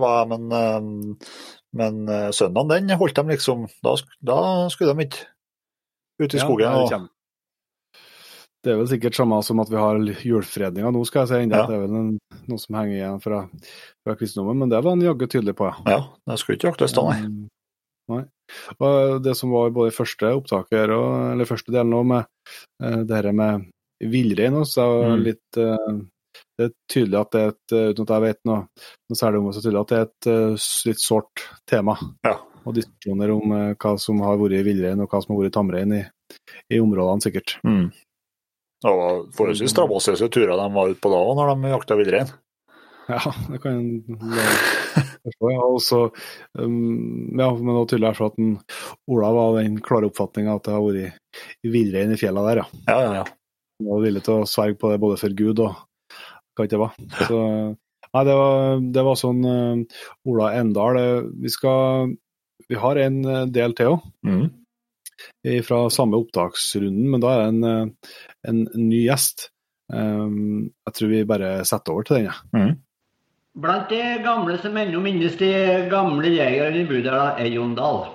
var, men, eh, men eh, søndagen den holdt de liksom Da, da skulle de ikke ut i skogen. Ja, det og. Det er vel sikkert samme som at vi har julefredninga nå, skal jeg si. enda Ja. Det er vel en, noe som henger igjen fra, fra kristendommen, men det var han jaggu tydelig på, ja. ja, det skulle ikke jaktes da, nei. Nei. Og det som var både i første opptaket her eller første delen òg, med eh, det her med villrein så er Mm. litt eh, Det er tydelig at det er et eh, uten at jeg vet noe, noe særlig om det, så tydelig at det er et litt sårt tema. Ja. Og diskusjoner om hva som har vært villrein og hva som har vært tamrein i, i områdene, sikkert. Mm. Det var forholdsvis strabasiøse turer de var ute på da når de jakta villrein. Ja, det kan jeg forstå. Ja. Også, um, ja, men det var tydelig for at den, Ola var den klare oppfatninga at det har vært villrein i fjella der, ja. Ja, ja, ja. Han var villig til å sverge på det både for Gud og hva det var. Så, nei, det var, det var sånn uh, Ola Endal eh, Vi skal Vi har en eh, del til òg, Mm. fra samme opptaksrunden, men da er det en, en ny gjest. Um, jeg tror vi bare setter over til den, jeg. Mm. Blant de gamle som ennå minnes de gamle jegerne i Budala, er Jon Dahl.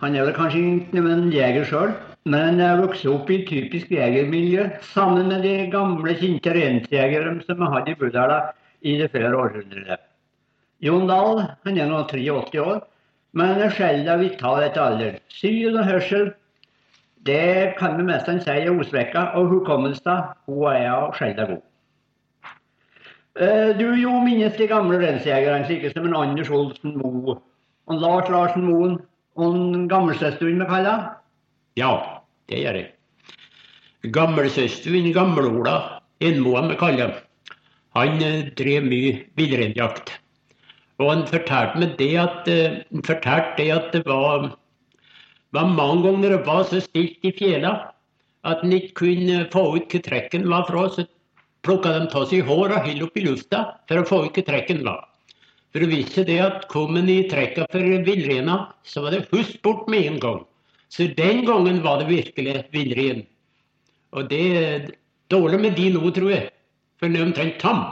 Han er vel kanskje ikke noen jeger sjøl, men han er vokst opp i et typisk jegermiljø sammen med de gamle, kjente reinsjegerne som vi hadde i Budala i det flere århundret. Jon Dahl han er nå 83 år, men er sjelden vital etter alder. Syn og hørsel det kan vi mest si er osvekka, og hukommelsen hun er sjelden god. Eh, Du jo minnes de gamle reinsjegerne, slike som en Anders Olsen Moe, og Lars Larsen Moen, og en gammelsøsteren vi kaller. Ja, det gjør jeg. Gammelsøsteren Gamle-Ola Enmoen vi kaller ham, han eh, drev mye villreinjakt. Og han fortalte meg det at, eh, fortalte det at det var, var mange ganger det var så stilt i fjæra at han ikke kunne få ut hva trekken var fra. Så plukka de av seg hår og holdt opp i lufta for å få ut trekken da. For å vise det at kom en i trekka for villreina, så var det hust bort med en gang. Så den gangen var det virkelig villrein. Og det er dårlig med de nå, tror jeg. For den er omtrent tam.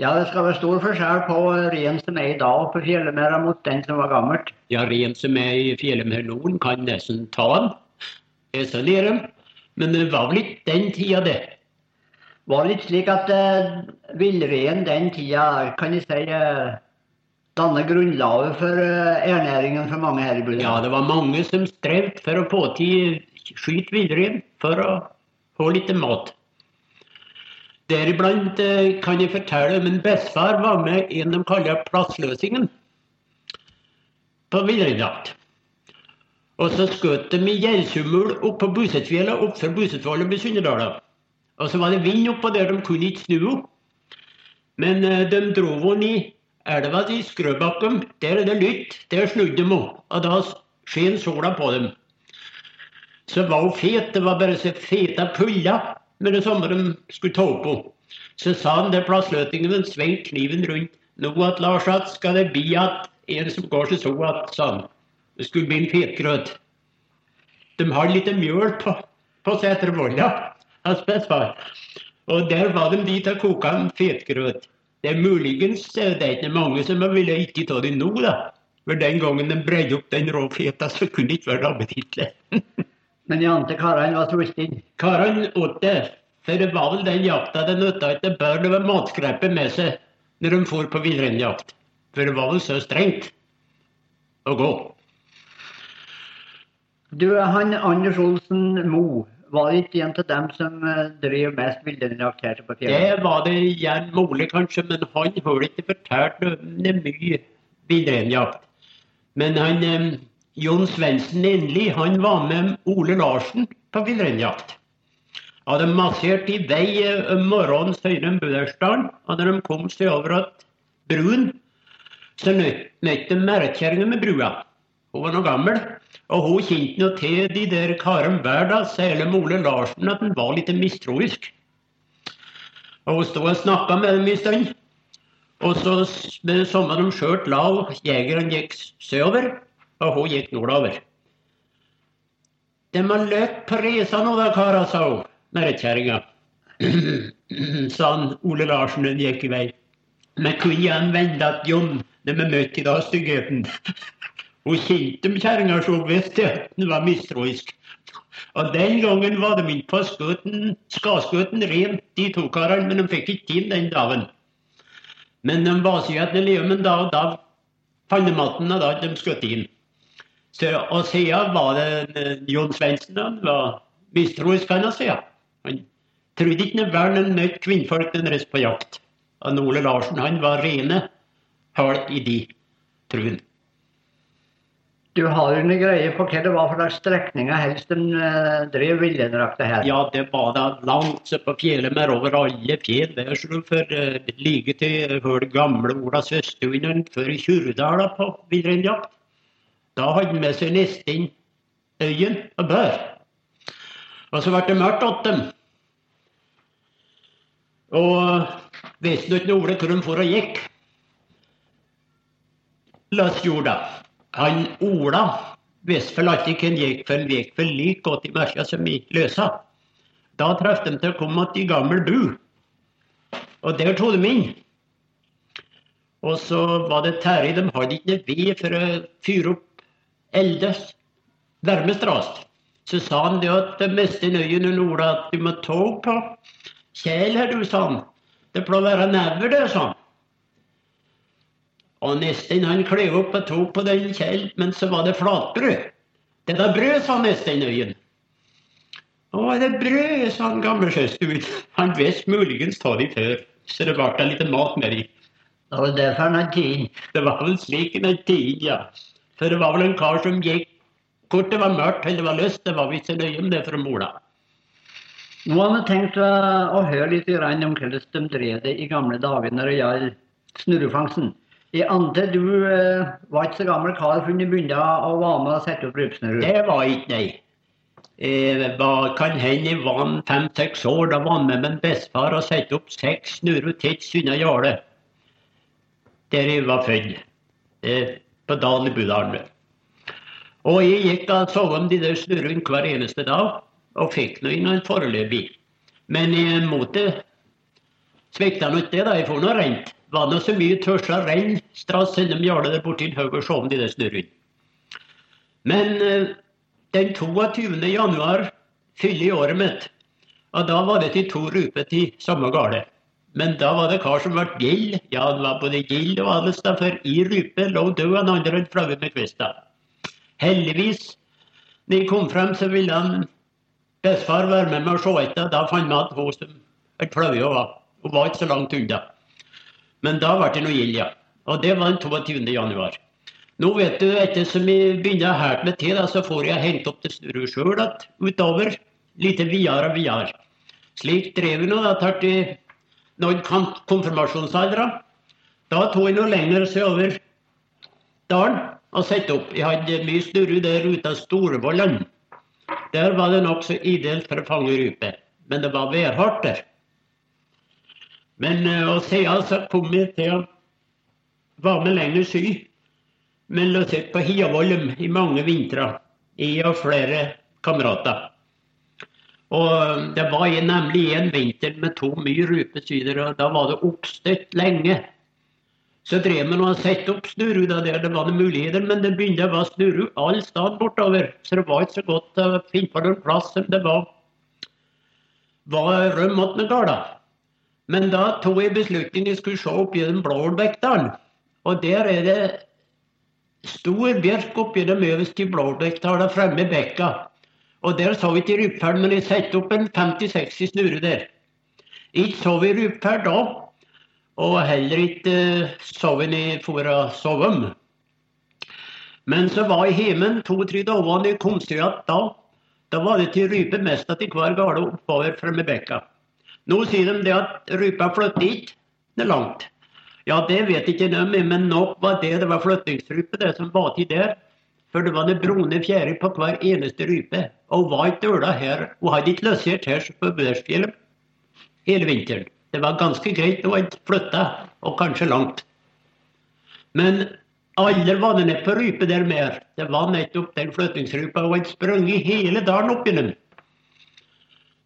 Ja, det skal være stor forskjell på ren som er i dag på fjellemæra mot den som var gammelt. Ja, rein som er i fjellet nå, kan nesten ta den. Ese ned dem. Men det var vel ikke den tida, det. Var litt slik at eh, villreinen den tida, kan jeg si, eh, danner grunnlaget for eh, ernæringen for mange her i byen. Ja, det var mange som strevde for å få til skyte villrein for å få litt mat. Deriblant eh, kan jeg fortelle om en bestefar var med en de kaller Plassløsingen på villreinjakt. Og så skjøt de i gjeldsummel opp på Busetfjellet, oppfor Busetvollet i Sunnerdala. Og så var det vind oppå der, de kunne ikke snu henne. Men eh, de dro henne i elva til Skrøbakken. Der er det lytt. Der snudde de henne. Og da sken sola på dem. Så var hun fet. Det var bare så feta puller med det samme de skulle ta opp henne. Så sa han der plassløtingen, svingte kniven rundt. Nå at Lars, at skal det bli at en som går så så at, sa han. Det skulle bli en fetgrøt. De har litt mjøl på, på Setervolla, hans bestefar. Og der var de dit og koka en fetgrøt. Det er muligens eh, det er ikke mange som ville ikke ta det nå, da. For den gangen de bredde opp den rå feta, så kunne det ikke være appetittlig. <laughs> Men de andre karene var sultne? Karene åt det, for det var vel den jakta det nytta ikke bør det var matskreppet med seg når de for på villreinjakt. For det var vel så strengt å gå. Du, han Anders Olsen Mo, var det ikke en av dem som driver mest villreinjakt her på fjellet? Det var det gjerne mulig, kanskje, men han har ikke fortalt mye villreinjakt. Men han, eh, Jon Svendsen Endelig, han var med Ole Larsen på villreinjakt. Hadde massert i vei eh, om morgenen søyren Budersdalen, og når de kom seg over at bruen, så møtte de merkjerringa med brua. Hun var nå gammel, og hun kjente jo til de der karene hver dag, særlig med Ole Larsen, at han var litt mistroisk. Og hun stod og snakka med dem en stund. Og så med det samme de skjøt lav, jegerne gikk sørover, og hun gikk nordover. De har løpt reisa nå da, karer, sa hun, merkjerringa. <clears throat> sa han Ole Larsen når gikk i vei. Men kunne han vende at Jon, de er møtt i dag, styggheten. <laughs> Hun kjente kjerringa så visste at hun var mistroisk. Og den gangen var de inne på skøten, skadskøten rent, de to karene, men de fikk ikke tid den dagen. Men de var seg at de da, dag, da fannematten, og da de skutt inn. Så, og siden var det Jon Svendsen, han var mistroisk, kan jeg si. Han trodde ikke noe vel han møtte kvinnfolk den reiste på jakt. Og Ole Larsen, han var rene hølt i de troen. Du har jo noen greie på hva det var for slags strekninger helst en uh, drev villreinjakta her? Ja, det var da langt på fjellet, men over alle fjell så du for uh, like til for det gamle Ola Søstunden før i Tjurdal på villreinjakt. Da hadde han med seg nesten øyen og bør. Og så ble det mørkt åt dem. Og visste ikke Ole hvor de for og gikk. Løs jorda. Han Ola visste vel alltid hvem gikk, for gikk for like godt i mørket som gikk løsa. Da traff de til å komme til gammel bu. Og der tok de inn. Og så var det Terje, de hadde ikke ved for å fyre opp eldes varmestrast. Så sa han det at det meste nøyen og Ola at du må ta på Kjell her, du, sa han. Det pleier å være never der, sa han. Og nesten han klev opp og tok på den kjell, men så var det flatbrød. Det er brød, sa nesten øyen. Å, er det brød, sa han gamle sjøstuen. Han visste muligens ta de før, så det ble litt mat med de. Det var derfor han hadde tid. Det var vel slik en tid, ja. For det var vel en kar som gikk Hvor det var mørkt eller det var lyst, det var visst så nøye om det fra Mola. Nå har vi tenkt å, høre litt om hvordan de drev det i gamle dager når det gjaldt snurrefangsten. Jeg Ante, du eh, var ikke så gammel kar før du begynte å være med og sette opp røpsnurrer? Det var ikke nei. Jeg var, kan hende jeg var fem-seks år. Da var jeg med min bestefar og satte opp seks snurrer tett unna gjerdet. Der jeg var født. Eh, på Dal i Budalen. Og jeg gikk og så om de der snurrene hver eneste dag, og fikk nå inn en foreløpig. Men eh, motet svikta nå ikke det, da. Jeg får nå rent. Var nå så mye tørsa regn, strass innom gjorde der borti en haug og så om de der snurrene. Men eh, den 22. januar fyller i året mitt. Og da var det til to ruper til samme gale. Men da var det kar som ble gild. Ja, han var både gild og Adelstad, for i rype lå død, han andre enn flagget med kvista. Heldigvis, når jeg kom frem, så ville han bestefar være med meg og se etter. Da fant vi at hun som hadde flagget var. Hun var ikke så langt unna. Men da ble det noe gild, ja. Og det var den 22. januar. Nå vet du, etter som jeg begynner å med meg til, så får jeg hengt opp til snurre sjøl utover. Litt videre og videre. Slik drev vi nå da til nådd konfirmasjonsaldra. Da tok jeg noe lenger sørover dalen og sette opp. Jeg hadde mye snurre der ute av Storvollan. Der var det nokså ideelt for å fange rype. Men det var værhardt der. Men å se altså til å være med lenger sy, Men lå sett på Hiavollum i mange vintre. Jeg og flere kamerater. Og det var nemlig en vinter med to mye rypesyder, og da var det oppstøtt lenge. Så drev man og satte opp snurru der det var noen muligheter, men det begynte å være snurru alle steder bortover. Så det var ikke så godt å finne på noen plass som det var, var røm noen gårder. Men da tok jeg beslutningen jeg skulle se opp gjennom Blålbekkdalen. Og der er det stor bjørk opp gjennom øverst i Blålbekkdalen fremme i bekka. Og der så vi ikke rypeferd, men jeg satte opp en 50-60 snurre der. Ikke så vi rypeferd da, og heller ikke uh, så vi ned for å sove. Men så var jeg hjemme to-tre dager igjen da. Da var det til rype mest til hver gale oppover fremme i bekka. Nå sier de det at rypa flytter ikke langt. Ja, det vet ikke de, men nok var det det var flyttingsrype, det som var til der. For det var det brune fjære på hver eneste rype. Og hun var ikke døla her. Hun hadde ikke løsert her på Børsfjellet hele vinteren. Det var ganske greit. Hun hadde flytta, og kanskje langt. Men alle var nede på rype der mer. Det var nettopp den flyttingsrypa. Hun hadde sprunget hele dalen opp gjennom.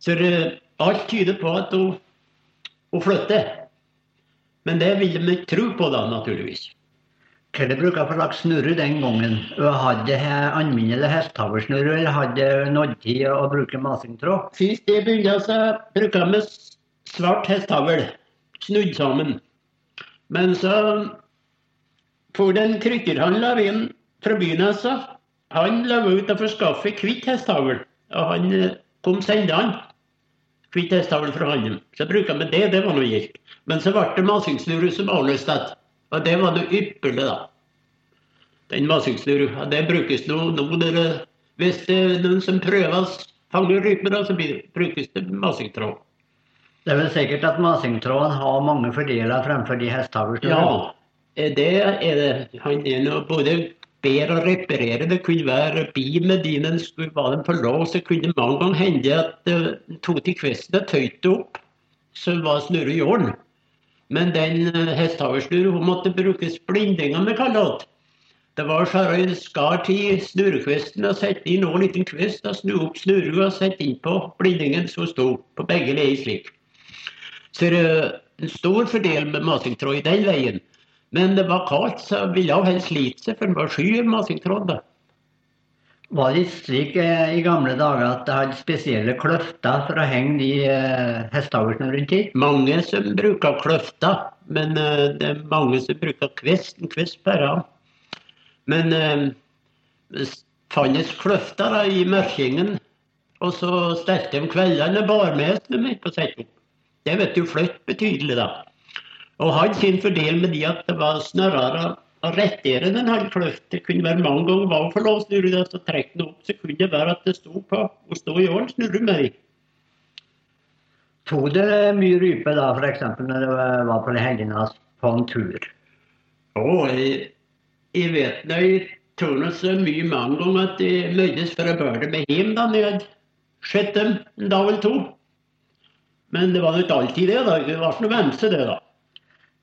Så det, alt tyder på at hun, hun flytter. Men det ville vi ikke tro på da, naturligvis. Hva bruker du for slags snurre den gangen? Hadde alminnelig hestehavlsnurre, eller hadde nådd tid å bruke masingtråd? Sist jeg begynte, så bruker jeg med svart hestehavl, snudd sammen. Men så for den krykkerhandler inn fra byen, hans, Han la ut og skaffe hvitt hestehavl. Og han eh, kom sendende hvitt hestehavl fra han. Så bruker vi det, det var noe gildt. Men så ble det masingsnurre som avløste. Og det var det ypperlig, da. Den masingsnurra. Det brukes nå, nå det, Hvis det er noen som prøver å fange rype, så brukes det masingtråd. Det er vel sikkert at masingtråden har mange fordeler fremfor de hestehavlene? Ja, det er det. Han er nå både bedre å reparere. Det kunne være bimedinen skulle være den på lås. Det kunne mange ganger hende at det tok til kvesten tøyte opp, så var snurre i orden. Men den eh, hestehaversnurra måtte brukes blindinger med kalott det. Var så en skar til snurrekvisten og sette inn en liten kvist og snu opp snurra og sette inn på blindingen som sto på begge leier slik. Så det er en stor fordel med masingtråd i den veien. Men det var kaldt, så ville hun helst slite seg, for det var sky masingtråd. da. Var det slik eh, i gamle dager at det hadde spesielle kløfter for å henge de eh, hestehavlene rundt i? Mange som bruker kløfter, men eh, det er mange som bruker kvist. En kvist bare. Men eh, fantes kløfter da, i mørkingen, og så stelte de kveldene og bar med på. Det vet du flytt betydelig, da. Og hadde sin fordel med de at det var snarere å rettere den halvkløft. Det kunne være mange ganger var for lov å snurre det, så trekk den opp. Så kunne det være at det sto på å stå i åren, snurre meg. Tok det mye rype da, f.eks. når det var på Helgenas på en tur? Å, jeg, jeg vet nå jeg tror nå så mye mange ganger at jeg møttes for å bære med hjem da jeg hadde sett dem en dag eller to. Men det var jo ikke alltid det. da, Det ble noe vemse, det, da.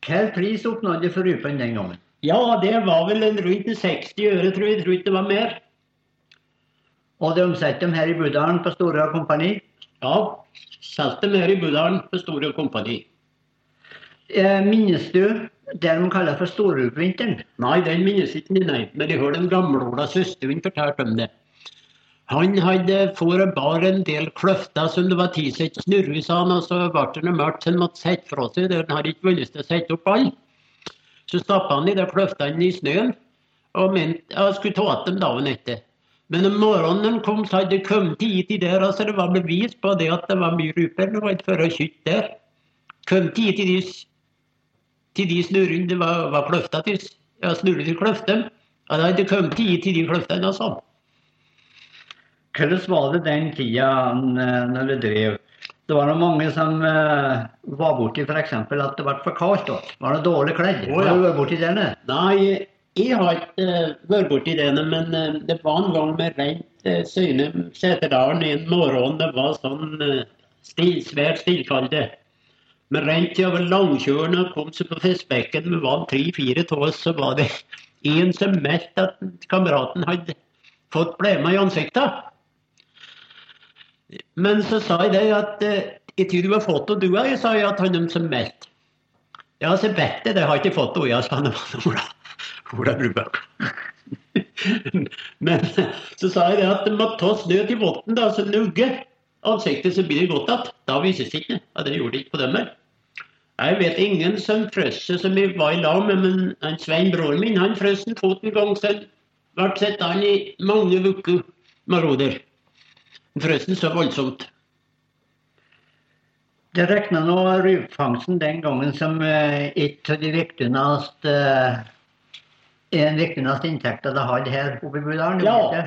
Hvilken pris oppnådde for rypen den gangen? Ja, det var vel en rundt 60 øre, tror jeg. Jeg tror ikke det var mer. Og det omsatte dem her i Budalen på Store Kompani? Ja, solgte dem her i Budalen på Store Kompani. Eh, Minnes du det de kaller for storulvvinteren? Nei, den minnes ikke nei. Men jeg hørte en gamleola søstervind fortelle om det. Han hadde for bare en del kløfter som det var tid til å snurre, sa han, og så ble det mørkt, så han måtte sette fra seg. Han hadde ikke vunnet å sette opp alle. Så stappa han de der kløftene i snøen og mente jeg skulle ta igjen dem dagen etter. Men om morgenen han kom, så hadde det kommet hit i der, altså det var bevis på det at det var mye ruper. Det var ikke for å skyte der. Kom hit til de, til de snurrene det var, var kløfta til. Ja, snurre til kløften. Ja, det hadde kommet hit til de kløftene, altså. Hvordan var det den tida eh, når du drev? Det var noen mange som eh, var borti f.eks. at det ble for kaldt. da. Var det dårlig kledd? Oh, ja. Har du vært borti det? eller? Nei, jeg har ikke eh, vært borti det, men det var en gang med rent uh, Søyne Seterdalen en morgen. Det var sånn uh, stil, svært stillkalde. Men rent over Langkjøren og kom seg på Fiskbekken, vi var tre-fire av oss, så var det en som meldte at kameraten hadde fått blemmer i ansiktet. Men så sa jeg det at i tid du har fått og du har, sa jeg at han dem som meldt. Ja, så vet jeg det, har ikke fått det, jeg sa han Ola. Ola Brubakk. Men så sa jeg det at det må ta snø til votten, da, så nugge ansiktet, så blir det godt igjen. Da vises det ikke. Ja, det gjorde det ikke på dem her. Jeg vet ingen som frøs som vi var i lag med, men han Svein, broren min, han frøs en fot en gang, så ble sett an i mange uker med roder. Han frøs så voldsomt. Det regna nå rypefangsten den gangen som eh, et av de viktigste eh, en viktigste inntekter det hadde her oppe i Budalen. Ja.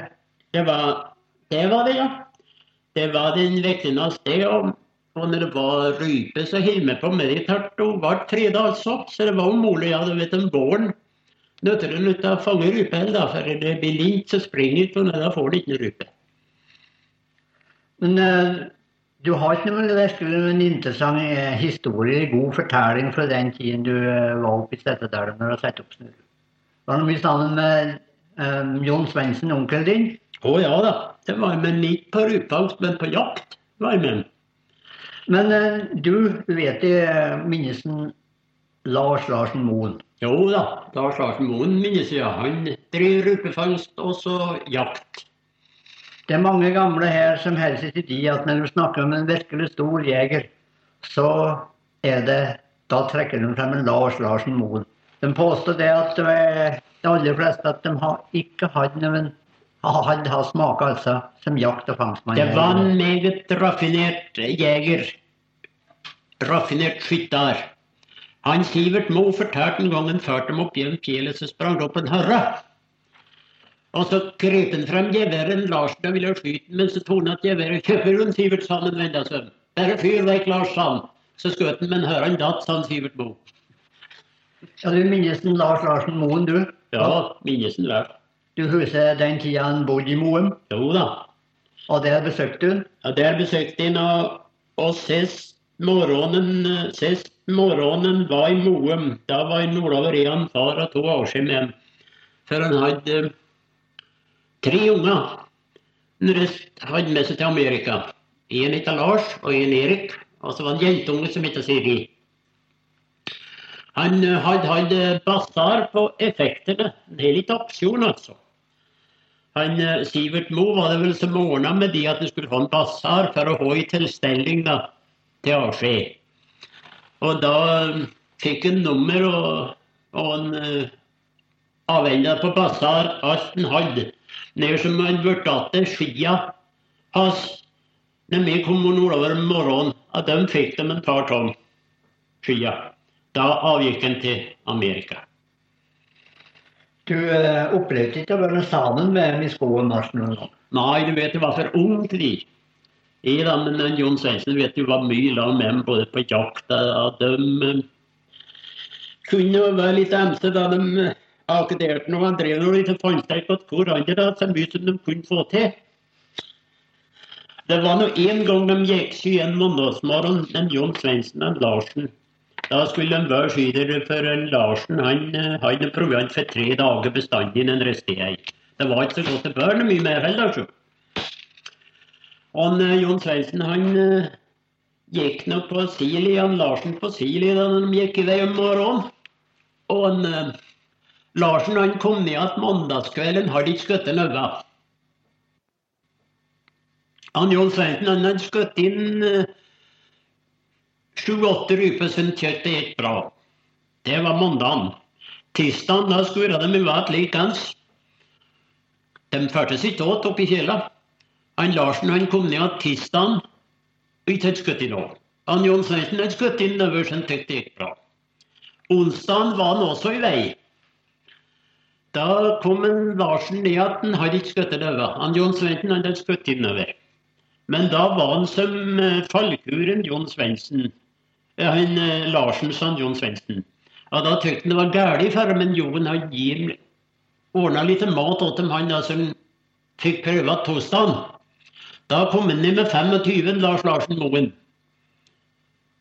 Det var det, var det ja. Det var den viktigste. Og, og når det var rype, så holdt vi på det tørt og hvert tredje altså. Så det var umulig. Ja, du vet om våren nøtter du å fange rype, da, for det blir lint, så springer du, og da får du ikke rype. Men eh, du har ikke noe virkelig en interessant eh, historie, god fortelling fra den tiden du eh, var oppe i Setesdalen når du satte opp snurr. Var det mye sammen med um, Jon Svendsen, onkelen din? Å ja da. Det var med midt på rypefangst, men på jakt var jeg med. Men uh, du vet i minnesen Lars Larsen Moen. Jo da, Lars Larsen Moen minnes jeg. Han driver rypefangst og så jakt. Det er mange gamle her som holder seg til de at når du snakker om en virkelig stor jeger, så er det Da trekker de frem en Lars Larsen Moen. De påstår det at er de aller fleste at de har ikke hatt noen hadde hatt smake altså som jakt- og fangstmann. Det var en meget raffinert jeger. Raffinert skytter. Han Sivert Moe fortalte en gang han førte dem opp gjennom fjellet, så sprang det opp en hørre. Og så grep han frem geværet Larsen ville skyte men så tok han geværet kjøper hun Sivert sa han en seg om. Bare fyr vekk, Lars, sa han. Så skjøt han, men høreren datt, sa han Sivert Moe. Ja, du minnes den Lars Larsen Moen, du? Ja, minnes den vel. Du husker den tida han bodde i Moen, Jo da. og der besøkte hun. Ja, der besøkte hun. og, og sist morgenen, sist morgenen var i Moen. Da var nordover i han far og to avskjed med ham. For han hadde tre unger. Den rest hadde med seg til Amerika. En heter Lars og en Erik. Og så var det en jentunge som heter Siri. Han eh, hadde hatt basar på effektene. Er litt opsjon, altså. Han, eh, Sivert Moe var det vel som ordna med de at han skulle få en basar for å ha i tilstelning da, til avskjed. Og da eh, fikk han nummer og, og han uh, avhenda på basar alt han hadde. Ned som han ble til skia hans når vi kom nordover om morgenen. at de fikk dem et par tonn skia. Da avgikk han til Amerika. Du eh, opplevde ikke å være sammen med dem i skoen, noen gang? Nei, du vet, jeg var for ung til de. Jeg da, men Jon Svendsen vet du var mye la med dem, både på jakt og de eh, kunne være litt emse da de eh, akkederte når han drev noe litt fannsterk på hverandre, da, så mye som de kunne få til. Det var nå en gang de gikk sky en mandagsmorgen, en Jon Svendsen og Larsen. Da skulle de være skydere for Larsen han eh, hadde proviant for tre dager bestandig en restei. Det var ikke så godt til børn mye mer heller, så. Og han, John Jon Svendsen han eh, gikk nå på Sili, han Larsen på Sili da de gikk i vei om morgenen. Og han, eh, Larsen han kom ned at mandagskvelden hadde ikke skutt nøye. Han John Svendsen han hadde skutt inn eh, sju-åtte ryper som kjøttet gikk bra. Det var mandagen. Tirsdagen da skulle de være likeens. De førte ikke åt oppi kjela. Han Larsen han kom ned igjen tirsdagen ikke hadde skutt inn òg. Han John Svendsen hadde skutt inn øverst, som syntes det gikk bra. Onsdagen var han også i vei. Da kom en Larsen ned at han hadde ikke skutt over. Han John Svendsen han hadde skutt innover. Men da var han som eh, fallkuren John Svendsen. Han eh, Larsen sa John Svendsen. Ja, da syntes han det var galt for men Jon hadde ordna litt mat åt dem, han da som fikk prøve torsdagen. Da kom han ned med 25, Lars Larsen Moen.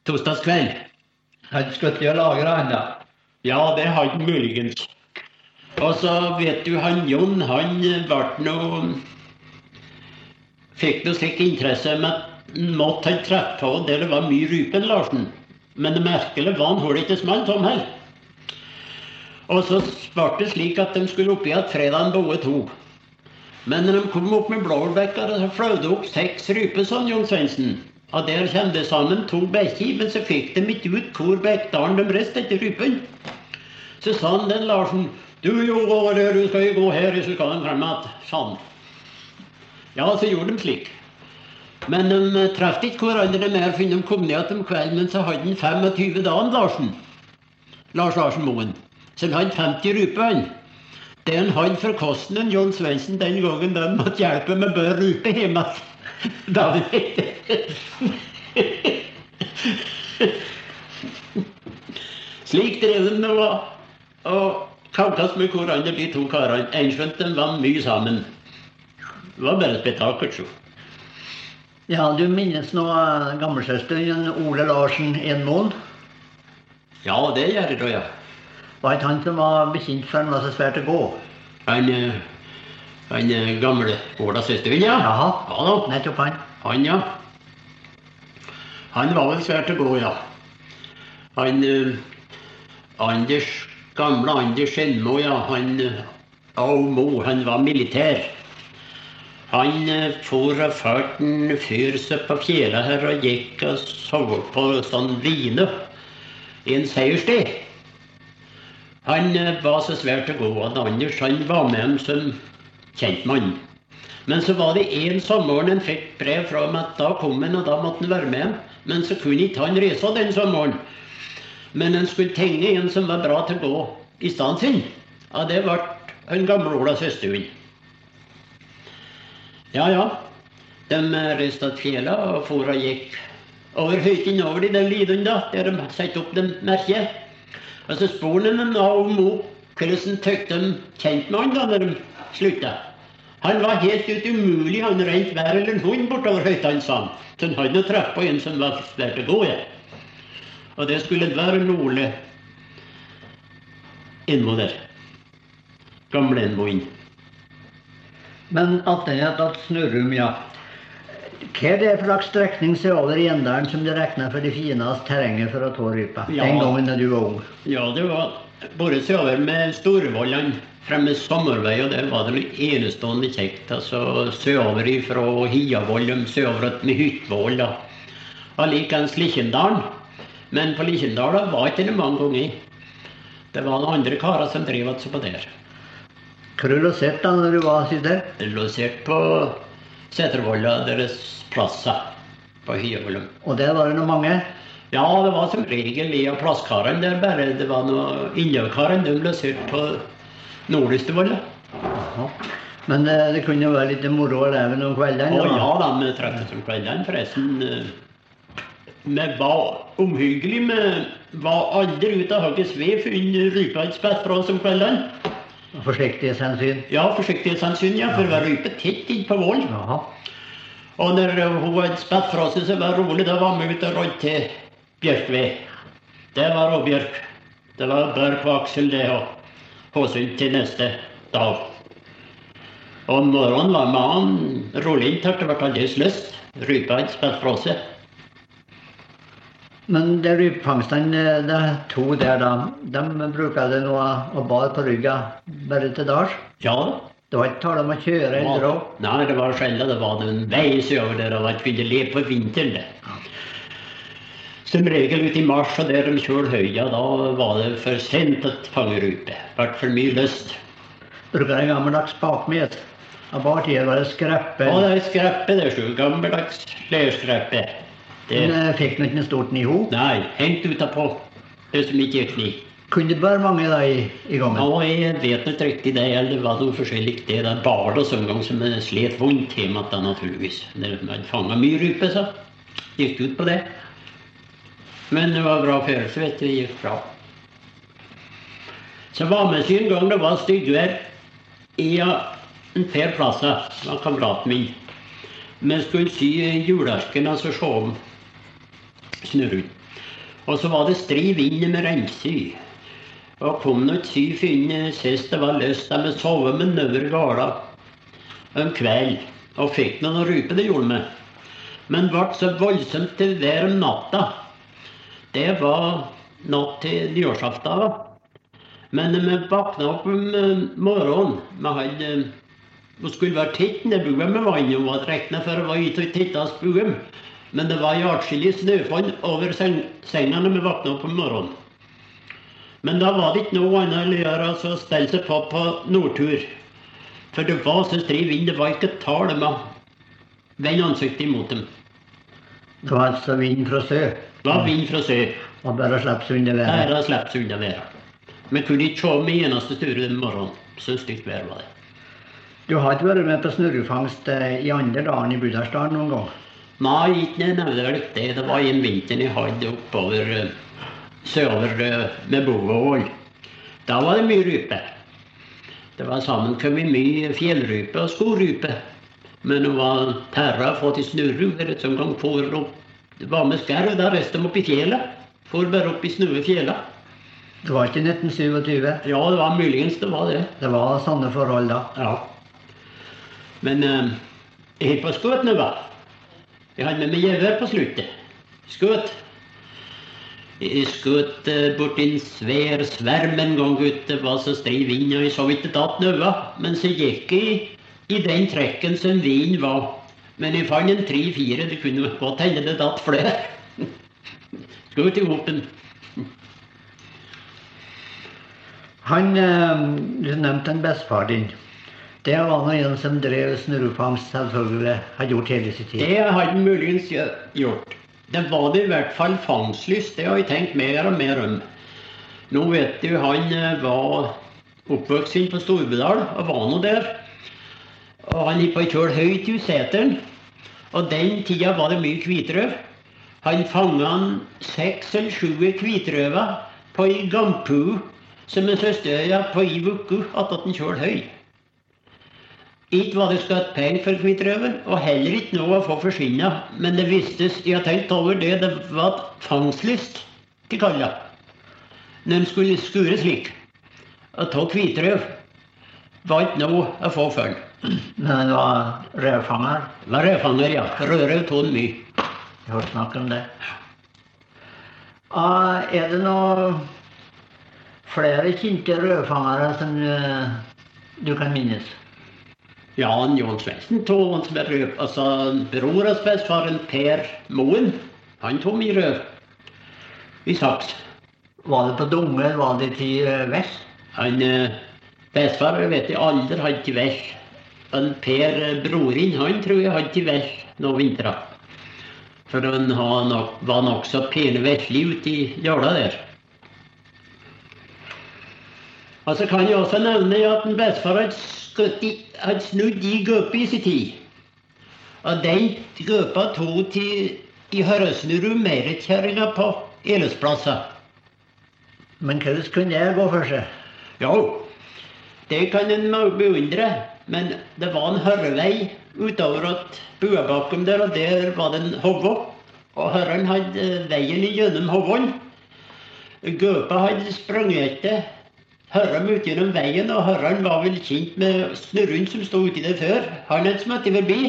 Torsdagskveld. Hadde skutt i å lagre han da. Ja, det hadde han muligens. Og så vet du, han Jon, han ble noe fikk noe slik interesse med han måtte ha treffe på der det var mye rypen, Larsen. Men det merkelige var han holdt ikke smalt som heller. Og så ble det slik at de skulle opp igjen fredagen begge to. Men når de kom opp med Blåbekka, så fløy det opp seks ryper, sånn Jon Svendsen. Og der kom det sammen to bekker, men så fikk de ikke ut hvor Bekkdalen de reiste etter rypen. Så sa han den Larsen, du jo går der, du skal gå her, så skal han frem igjen, Sånn. Ja, så gjorde de slik. Men de traff ikke hverandre mer før de kom ned om kvelden. Men så hadde han 25 dager, Larsen. Lars Larsen Moen. Så han hadde 50 ruper, han. Det han hadde for kosten, John Svendsen, den gangen den måtte hjelpe med bør rupe hjemme. <laughs> Da <laughs> Slik drev de nå og kaukes med hverandre, de to karene. Enskjønt de var mye sammen. Det var bare spetakkel, så. Ja, du minnes nå gammelsøsteren Ole Larsen Enmoen? Ja, det gjør jeg da, ja. Var ikke han som var bekjent for han var så svært å gå? Han, eh, han eh, gamle Ola søsteren, ja. Jaha, Ja da. nettopp han. Han, ja. Han var vel svært å gå, ja. Han eh, Anders, gamle Anders Skjenmo, ja. Han Au han var militær. Han eh, for og førte en fyr seg på fjellet her og gikk og sov på sånn line i en seierstid. Han eh, var så svært å gå, at Anders han var med ham som kjentmann. Men så var det en sommer han fikk brev fra ham at da kom han, og da måtte han være med ham. Men så kunne ikke han reise den sommeren. Men han skulle tenge en som var bra til å gå i stedet sin. Ja, det ble en gamle Ola Søstuen. Ja, ja. De reiste til og for og gikk over høyt over i den liden da, der de satte opp det merket. Og så spurte de da om hvordan tykte de kjent med han da når de slutta. Han var helt ut umulig, han rent hver eller en hund bortover høytene, sa han. Så han hadde truffet på en som var svært gå i. Og det skulle være Ole innpå der. Gamle Enmoen. Men attende til Snurrum, ja. Hva er det for slags strekning sørover i Endalen som du regna for det fineste terrenget for å ta rype? Ja. Den gangen da du var ung? Ja, det var bare sørover med Storevollan fremme sommervei, og der var det enestående kjekt. Altså sørover fra Hiavoll, sørover Hytvoll. da. Og likeens Likjendalen. Men på Likjendala var ikke det mange unger. Det var noen andre karer som drev og på der. Hvor du losert da når du var der? Losert på Setervolla, deres plasser på Hyevolum. Og der var det noen mange? Ja, det var som regel vi og plasskarene der bare. Det var noen Innøvkarene, de loserte på Nordlystevolla. Men eh, det kunne jo være litt moro å leve noen kveldene? Å ja da, vi treffes om kveldene, forresten. Vi var omhyggelige. Vi var aldri ute av hogget ved før rypa hadde spett fra oss om kveldene. Forsiktighetshensyn? Ja, forsiktighetshensyn, ja, for vi var rypet tett innpå Voll. Jaha. Og når hun hadde spett fra seg, så var det rolig. Da var vi ute og rådde til bjørkved. Det var råbjørk. Det var bør på aksel, det, og Håsund til neste dag. Og morgenen var mannen rolig inntatt, det ble aldri lyst. Rypa hadde spilt fra seg. Men de rypefangstene, de to der, da, de bruker det nå å bade på rygga bare til dags? Ja, Det var ikke tale om å kjøre eller dra? Nei, det var sjelden det var en vei sørover der, og at vi ville leve på vinteren. det. Som regel ute i mars og der de kjører høya, da var det for sent å fange rype. Ble for mye lyst. Bruker en gammeldags bakmet. Av bare tida var det skreppe. Ja, det er skreppe, det er sju gammeldags lerskreppe. Det, Men eh, fikk nå ikke noe stort niho. nei, hengt utapå. Det som ikke gikk ni. Kunne det bare mange da i, i gangen? Ja, jeg vet ikke riktig det, eller det var forskjellig. Det der bare det en gang som det slet vondt hjemme da, naturligvis. Man fanga mye rype, så gikk ut på det. Men det var bra følelse, vet du. Det gikk bra. Så var med seg en gang det var styggvær i en fair plass. det var kameraten min. Vi skulle sy julearken, altså se om snurren. Og så var det stri vind med regnsky. Og kom nå ikke sy før sist det var lyst. De sov med nøvre gala en kveld. Og fikk nå noen rype, det gjorde vi. Men ble så voldsomt til vær om natta. Det var natt til nyårsaften. Men vi våkna opp om eh, morgenen. Vi hadde vi skulle være tett med vann og var regna for å være ute og titte oss bugem. Men det var atskillig snøfonn over seng senga når vi våkna opp om morgenen. Men da var det ikke noe annet å gjøre enn å stelle seg på på nordtur. For det var så stri vind, det var ikke tale om å vende ansiktet imot dem. Det var altså vind fra sør. Det var vind fra sør. Og bare slippe seg unna været. Bare sluppet seg unna været. Vi kunne ikke se med eneste tur den morgenen. Så stygt vær var det. Du har ikke vært med på snurrefangst eh, i andre dagen i Budalsdalen noen gang? Nei, ikke nevneverdig det. Det var en vinter jeg hadde oppover eh, sørover eh, med Bovål. Da var det mye rype. Det var sammenkommet mye fjellrype og skogrype. Men det var terra fått i snurru. En gang for opp Det var med skarv, da reiste de opp i fjellet. For bare opp i snue fjella. Det var ikke 1927. Ja, det var muligens det var det. Det var sånne forhold da. Ja. Men eh, jeg har på skutt nå, da. Jeg hadde med meg gevær på sluttet. Skutt. Jeg skutt eh, borti en svær sverm en gang, gutt. Det var så stri vind, og jeg så ikke datt noe. Men så gikk jeg i den trekken som vinden var. Men jeg fant en tre-fire. Det kunne godt hende det datt flere. <laughs> Skutt i hopen. Han, eh, Du nevnte en bestefar din. Det var nå en som drev snurrefangst, selvfølgelig. Har gjort hele sin tid. Det har han muligens gjort. Det var det i hvert fall fangstlyst. Det har jeg tenkt mer og mer om. Nå vet du, han eh, var oppvokst på Storbedal og var nå der. Og han gikk på ei kjøl høyt i seteren. Og den tida var det mye hvitrøv. Han fanga seks eller sju hvitrøver på ei gampu som en søster på ei uke attåt en kjøl høy. Ikke var det skatt penger for hvitrøven, og heller ikke noe å få forsvinne. Men det vistes, jeg har tenkt over det, det var fangstlyst til kalla. Når en skulle skure slik. Å ta hvitrøv var ikke noe å få for den. Men det var rødfanger. Det var rødfanger, ja. Rødrøv tok den mye. Jeg har hørt snakk om det. Ah, er det noe flere kjente rødfangere som eh, du kan minnes? Ja, han Jon Svendsen tok han som er rød. Altså, bror hans bestefaren Per Moen, han tok mye rød. I saks. Var det på Dunge, eller var det til vers? Han eh, Bestefar vet jeg aldri hadde til vers. Men Per Brorin, han tror jeg hadde til vers noen vintre. For han nok, var nokså pene verslig ute i jåla der. Og så kan jeg også nevne at bestefar hadde, hadde snudd de grupper i sin tid. Og den gaupa tok til i Hørøsnuru Meretkjerringa på Eløsplasser. Men hvordan kunne det gå for seg? Jo, det kan en beundre, men det var en hørrevei utover at buebakken der, og der var det en hovå. Og hørren hadde veien gjennom hovåen. Gaupa hadde sprunget etter hørren ut gjennom veien, og hørren var vel kjent med snurren som sto uti der før. Han hadde smøtt forbi.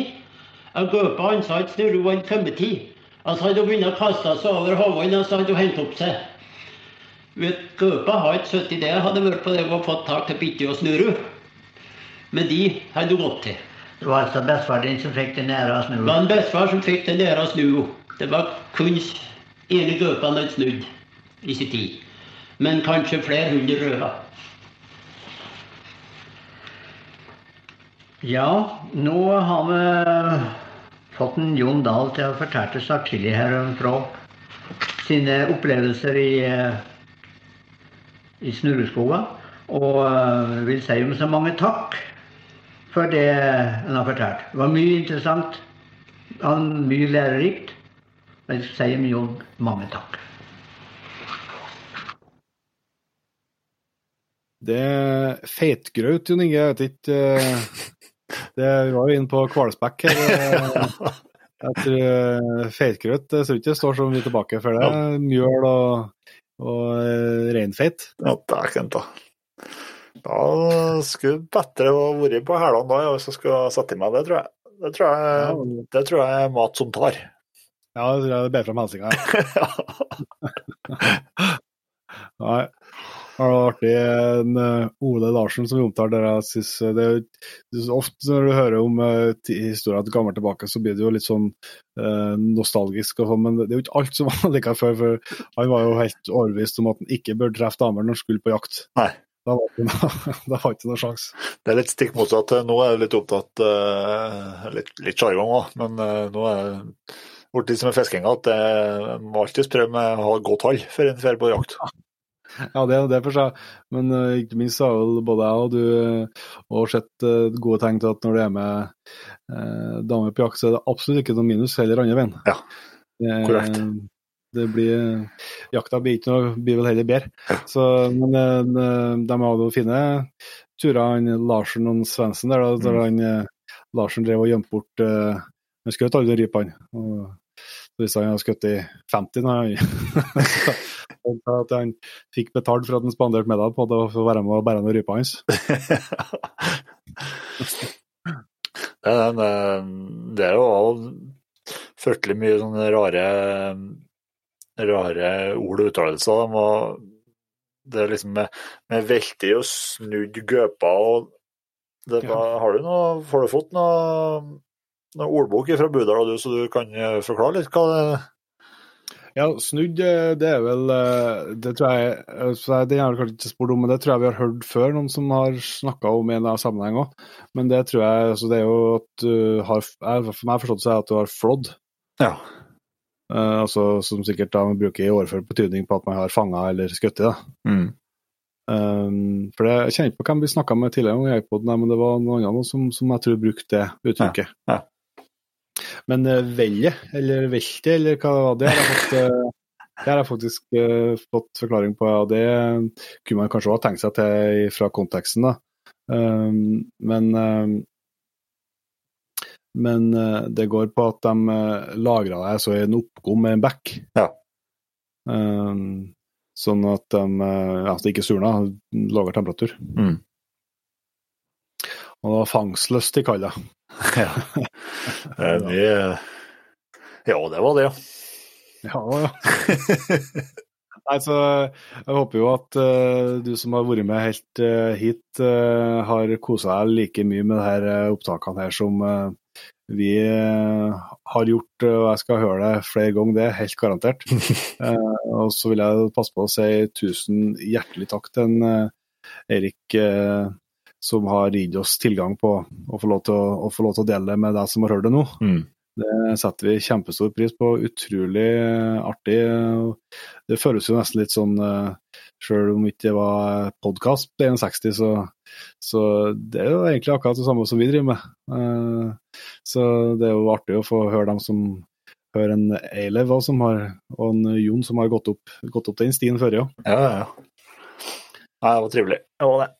Og gaupa han sa at snurren var kommet Han sa at hun begynte å kaste seg over hodet, så hadde hun hentet opp seg. Vet, Gaupa har ikke sittet det. Hadde vært på det og fått tak til bitte og snurre. Men de hadde hun gått til. Det var altså bestefar din som fikk den æra å snu. Det var en bestefar som fikk den æra å snu. Det var kun ene gaupa han hadde snudd i sin tid. Men kanskje flere hundre røver. Ja, nå har vi fått en Jon Dahl til å fortelle oss atskillig her fra sine opplevelser i, eh, i Snurreskoga. Og eh, vil si om så mange takk for det han har fortalt. Det var mye interessant, han, mye lærerikt. Men Jeg sier om Jon mange takk. Det er feitgraut, Jon Inge. Jeg vet ikke eh, det, Vi var jo inne på Kvalspekk her. eh, <laughs> Jeg tror feitgrøt feitgraut tror ikke det står så mye tilbake, for det mjøl og, og eh, reinfeit. Ja, dæken ta. Da skulle bedre vært på hælene da, hvis jeg skulle sette i meg det, tror jeg. Det tror jeg, det tror jeg er mat som tar. Ja, det tror jeg det ber fram helsinga. <laughs> Nei. Det var artig. En, eh, Ole Larsen som vi omtaler, der jeg synes eh, det er ofte når du hører om uh, historier til gammelt tilbake, så blir det jo litt sånn eh, nostalgisk, og sånn, men det er jo ikke alt som var like før. For han var jo helt overbevist om at han ikke bør treffe damer når han skulle på jakt. Nei. Da var det ikke noe, <laughs> var det sjanse. Er litt stikk motsatt. Nå er jeg litt opptatt uh, Litt, sjargong òg, men uh, nå er det blitt litt som med fiskinga at det må alltids prøve med å ha godt hold før en drar på jakt. Ja, det er det for seg. Men uh, ikke minst har vel både jeg og du uh, også sett uh, gode tegn til at når du er med uh, damer på jakt, så er det absolutt ikke noe minus, heller andre veien. Ja, Det, korrekt. Det blir, jakta blir ikke noe, blir vel heller bedre. Så, men de, de hadde jo fine turer, han Larsen og Svendsen der, da, der han Larsen drev og gjemte bort uh, Han skjøt aldri rypene. Og visste han hadde skutt i 50 når han <laughs> at han fikk betalt for at han spanderte middag på det å være med og bære noen ryper hans. Det er, den, eh, det er jo fryktelig mye sånne rare, rare ord og uttalelser. De var- Det er liksom med, med veldig og snudd gøpa og det ja. Har du noe, Har du fått noe, noe ordbok fra Budal, du, så du kan eh, forklare litt hva det Ja, snudd, eh, det er vel eh, Det tror jeg eh, Det har jeg kanskje ikke spurt om, men det tror jeg vi har hørt før, noen som har snakka om i en sammenheng òg. Men det tror jeg altså Det er jo at du har For meg forstått seg at du har flådd. Ja. Eh, altså, som sikkert da man bruker i overført betydning på at man har fanga eller skutt i. da. Mm. Um, for det, Jeg kjenner ikke på hvem vi snakka med tidligere, om men det var noen andre som, som jeg tror brukte det uttrykket. Ja, ja. Men uh, velje, eller velte, eller hva det var, det har fått, eh, det har jeg faktisk eh, fått forklaring på. og Det kunne man kanskje ha tenkt seg til fra konteksten. da. Um, men men eh, det går på at de lagra det så i en oppgom med en bekk. Ja. Um, sånn at de ja, det ikke surna, lavere temperatur. Mm. Og det var fangstlyst de kaller det. <laughs> Ja. <laughs> Mye Ja, det var det, ja. Ja, ja. <laughs> Nei, så jeg håper jo at uh, du som har vært med helt uh, hit, uh, har kosa deg like mye med eh, opptakene her som eh, vi eh, har gjort, eh, og jeg skal høre det flere ganger, det er helt garantert. Eh, og så vil jeg passe på å si tusen hjertelig takk til en, eh, Erik, eh, som har gitt oss tilgang på å få lov til å, å få lov til å dele det med deg som har hørt det nå. Mm. Det setter vi kjempestor pris på. Utrolig artig. Det føles jo nesten litt sånn, sjøl om ikke det var podkast på 61, så, så det er jo egentlig akkurat det samme som vi driver med. Eh, Så det er jo artig å få høre dem som hører en Eilev også, som har, og en Jon som har gått opp, gått opp den stien før, ja. Ja, ja, ja. Det var trivelig. Det var det.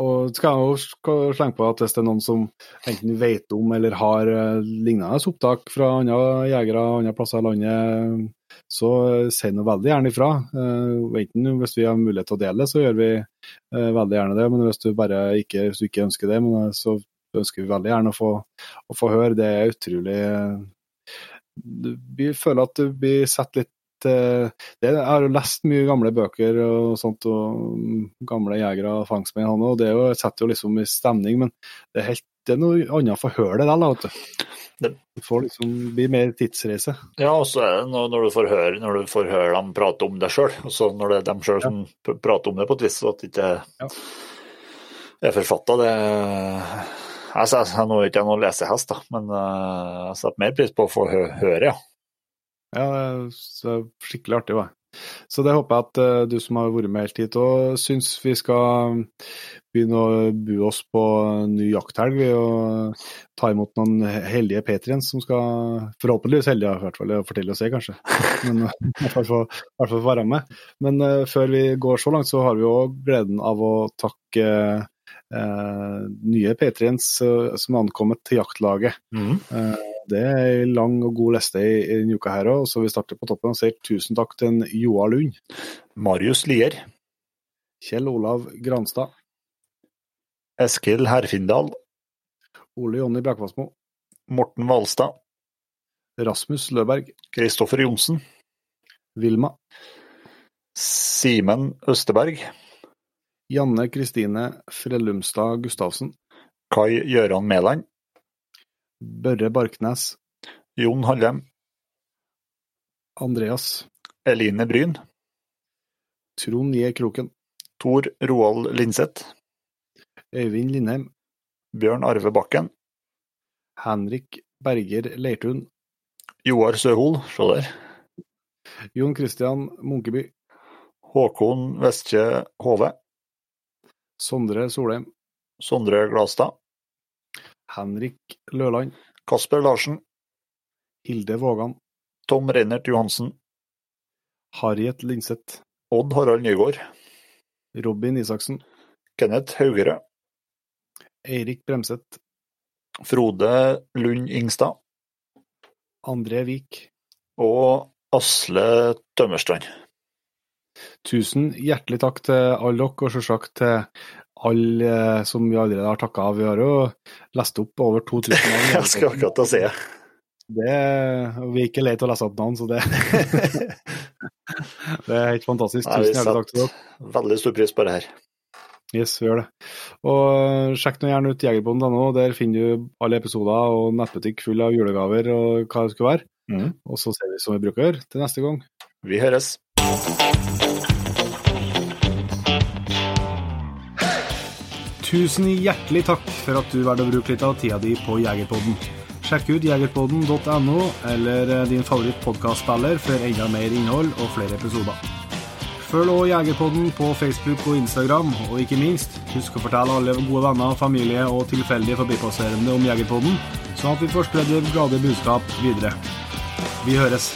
Og skal jeg jo slenge på at hvis det er noen som enten vet om eller har eh, lignende opptak fra andre jegere andre plasser i landet, så eh, si nå veldig gjerne ifra. Eh, enten hvis vi har mulighet til å dele det, så gjør vi eh, veldig gjerne det. Men hvis du bare ikke, du ikke ønsker det, eh, så ønsker vi veldig gjerne å få, å få høre. Det er utrolig Vi føler at du blir sett litt eh, det, Jeg har jo lest mye gamle bøker og sånt, og mm, gamle jegere og fangstmenn, han, og det er jo, setter jo liksom i stemning, men det er, helt, det er noe annet for hølet der, da, vet du. Det- Du får liksom bli mer tidsreise. Ja, og så er det når, du får høre, når du får høre dem prate om deg sjøl, og så når det er dem sjøl som prater om det på et vis, så at det ikke Ja. er forfatta, det altså, Jeg er ikke ikke noen lesehest, da, men eh, jeg setter mer pris på å få høre, ja. Ja, det er skikkelig artig, var. Så det håper jeg at eh, du som har vært med helt hit òg syns vi skal begynne å bu oss på ny jakthelg ved å ta imot noen heldige patriens som skal Forhåpentligvis heldige, i hvert fall. Det er for tidlig kanskje. Men eh, <laughs> i hvert fall få være med. Men uh, før vi går så langt, så har vi òg gleden av å takke uh, nye patriens uh, som er ankommet til jaktlaget. Eh, Det er en lang og god liste i, i denne uka her òg, så vi starter på toppen og sier tusen takk til en Joar Lund, Marius Lier, Kjell Olav Granstad, Eskil Herfindal, Ole Jonny Brakvassmo, Morten Valstad, Rasmus Løberg, Kristoffer Johnsen, Vilma, Simen Østeberg, Janne Kristine Frellumstad Gustavsen, Kai Gjøran Mæland, Børre Barknes, Jon Hallem, Andreas, Eline Bryn, Trond J. Kroken, Tor Roald Linseth, Øyvind Lindheim, Bjørn Arve Bakken, Henrik Berger Leirtun, Joar Søhol, se der, Jon Christian Munkeby, Håkon Vestkje Hove, Sondre Solheim, Sondre Glastad, Henrik Løland, Kasper Larsen, Hilde Vågan, Tom Reinert Johansen, Harriet Linseth, Odd Harald Nygaard, Robin Isaksen, Kenneth Haugerød, Eirik Bremseth, Frode Lund Ingstad. André Vik. og Asle Tømmerstrand. Tusen hjertelig takk til alle dere, og selvsagt til alle som vi allerede har takka av. Vi har jo lest opp over 2000 navn. <laughs> Jeg skal akkurat til å si det. Vi er ikke lei til å lese opp navn, så det, <laughs> det er helt fantastisk. Tusen hjertelig takk til dere. Veldig stor pris på det her. Yes, vi gjør det. Og eh, sjekk nå gjerne ut jegerbonden.no. Der finner du alle episoder og nettbutikk full av julegaver og hva det skulle være. Mm. Og så ser vi som vi bruker til neste gang. Vi høres. Tusen hjertelig takk for at du valgte å bruke litt av tida di på Jegerpodden. Sjekk ut jegerpodden.no eller eh, din favoritt-podkastspiller for enda mer innhold og flere episoder. Følg også Jegerpodden på Facebook og Instagram, og ikke minst, husk å fortelle alle gode venner, familie og tilfeldige forbipasserende om Jegerpodden, sånn at vi får spredd det glade budskap videre. Vi høres.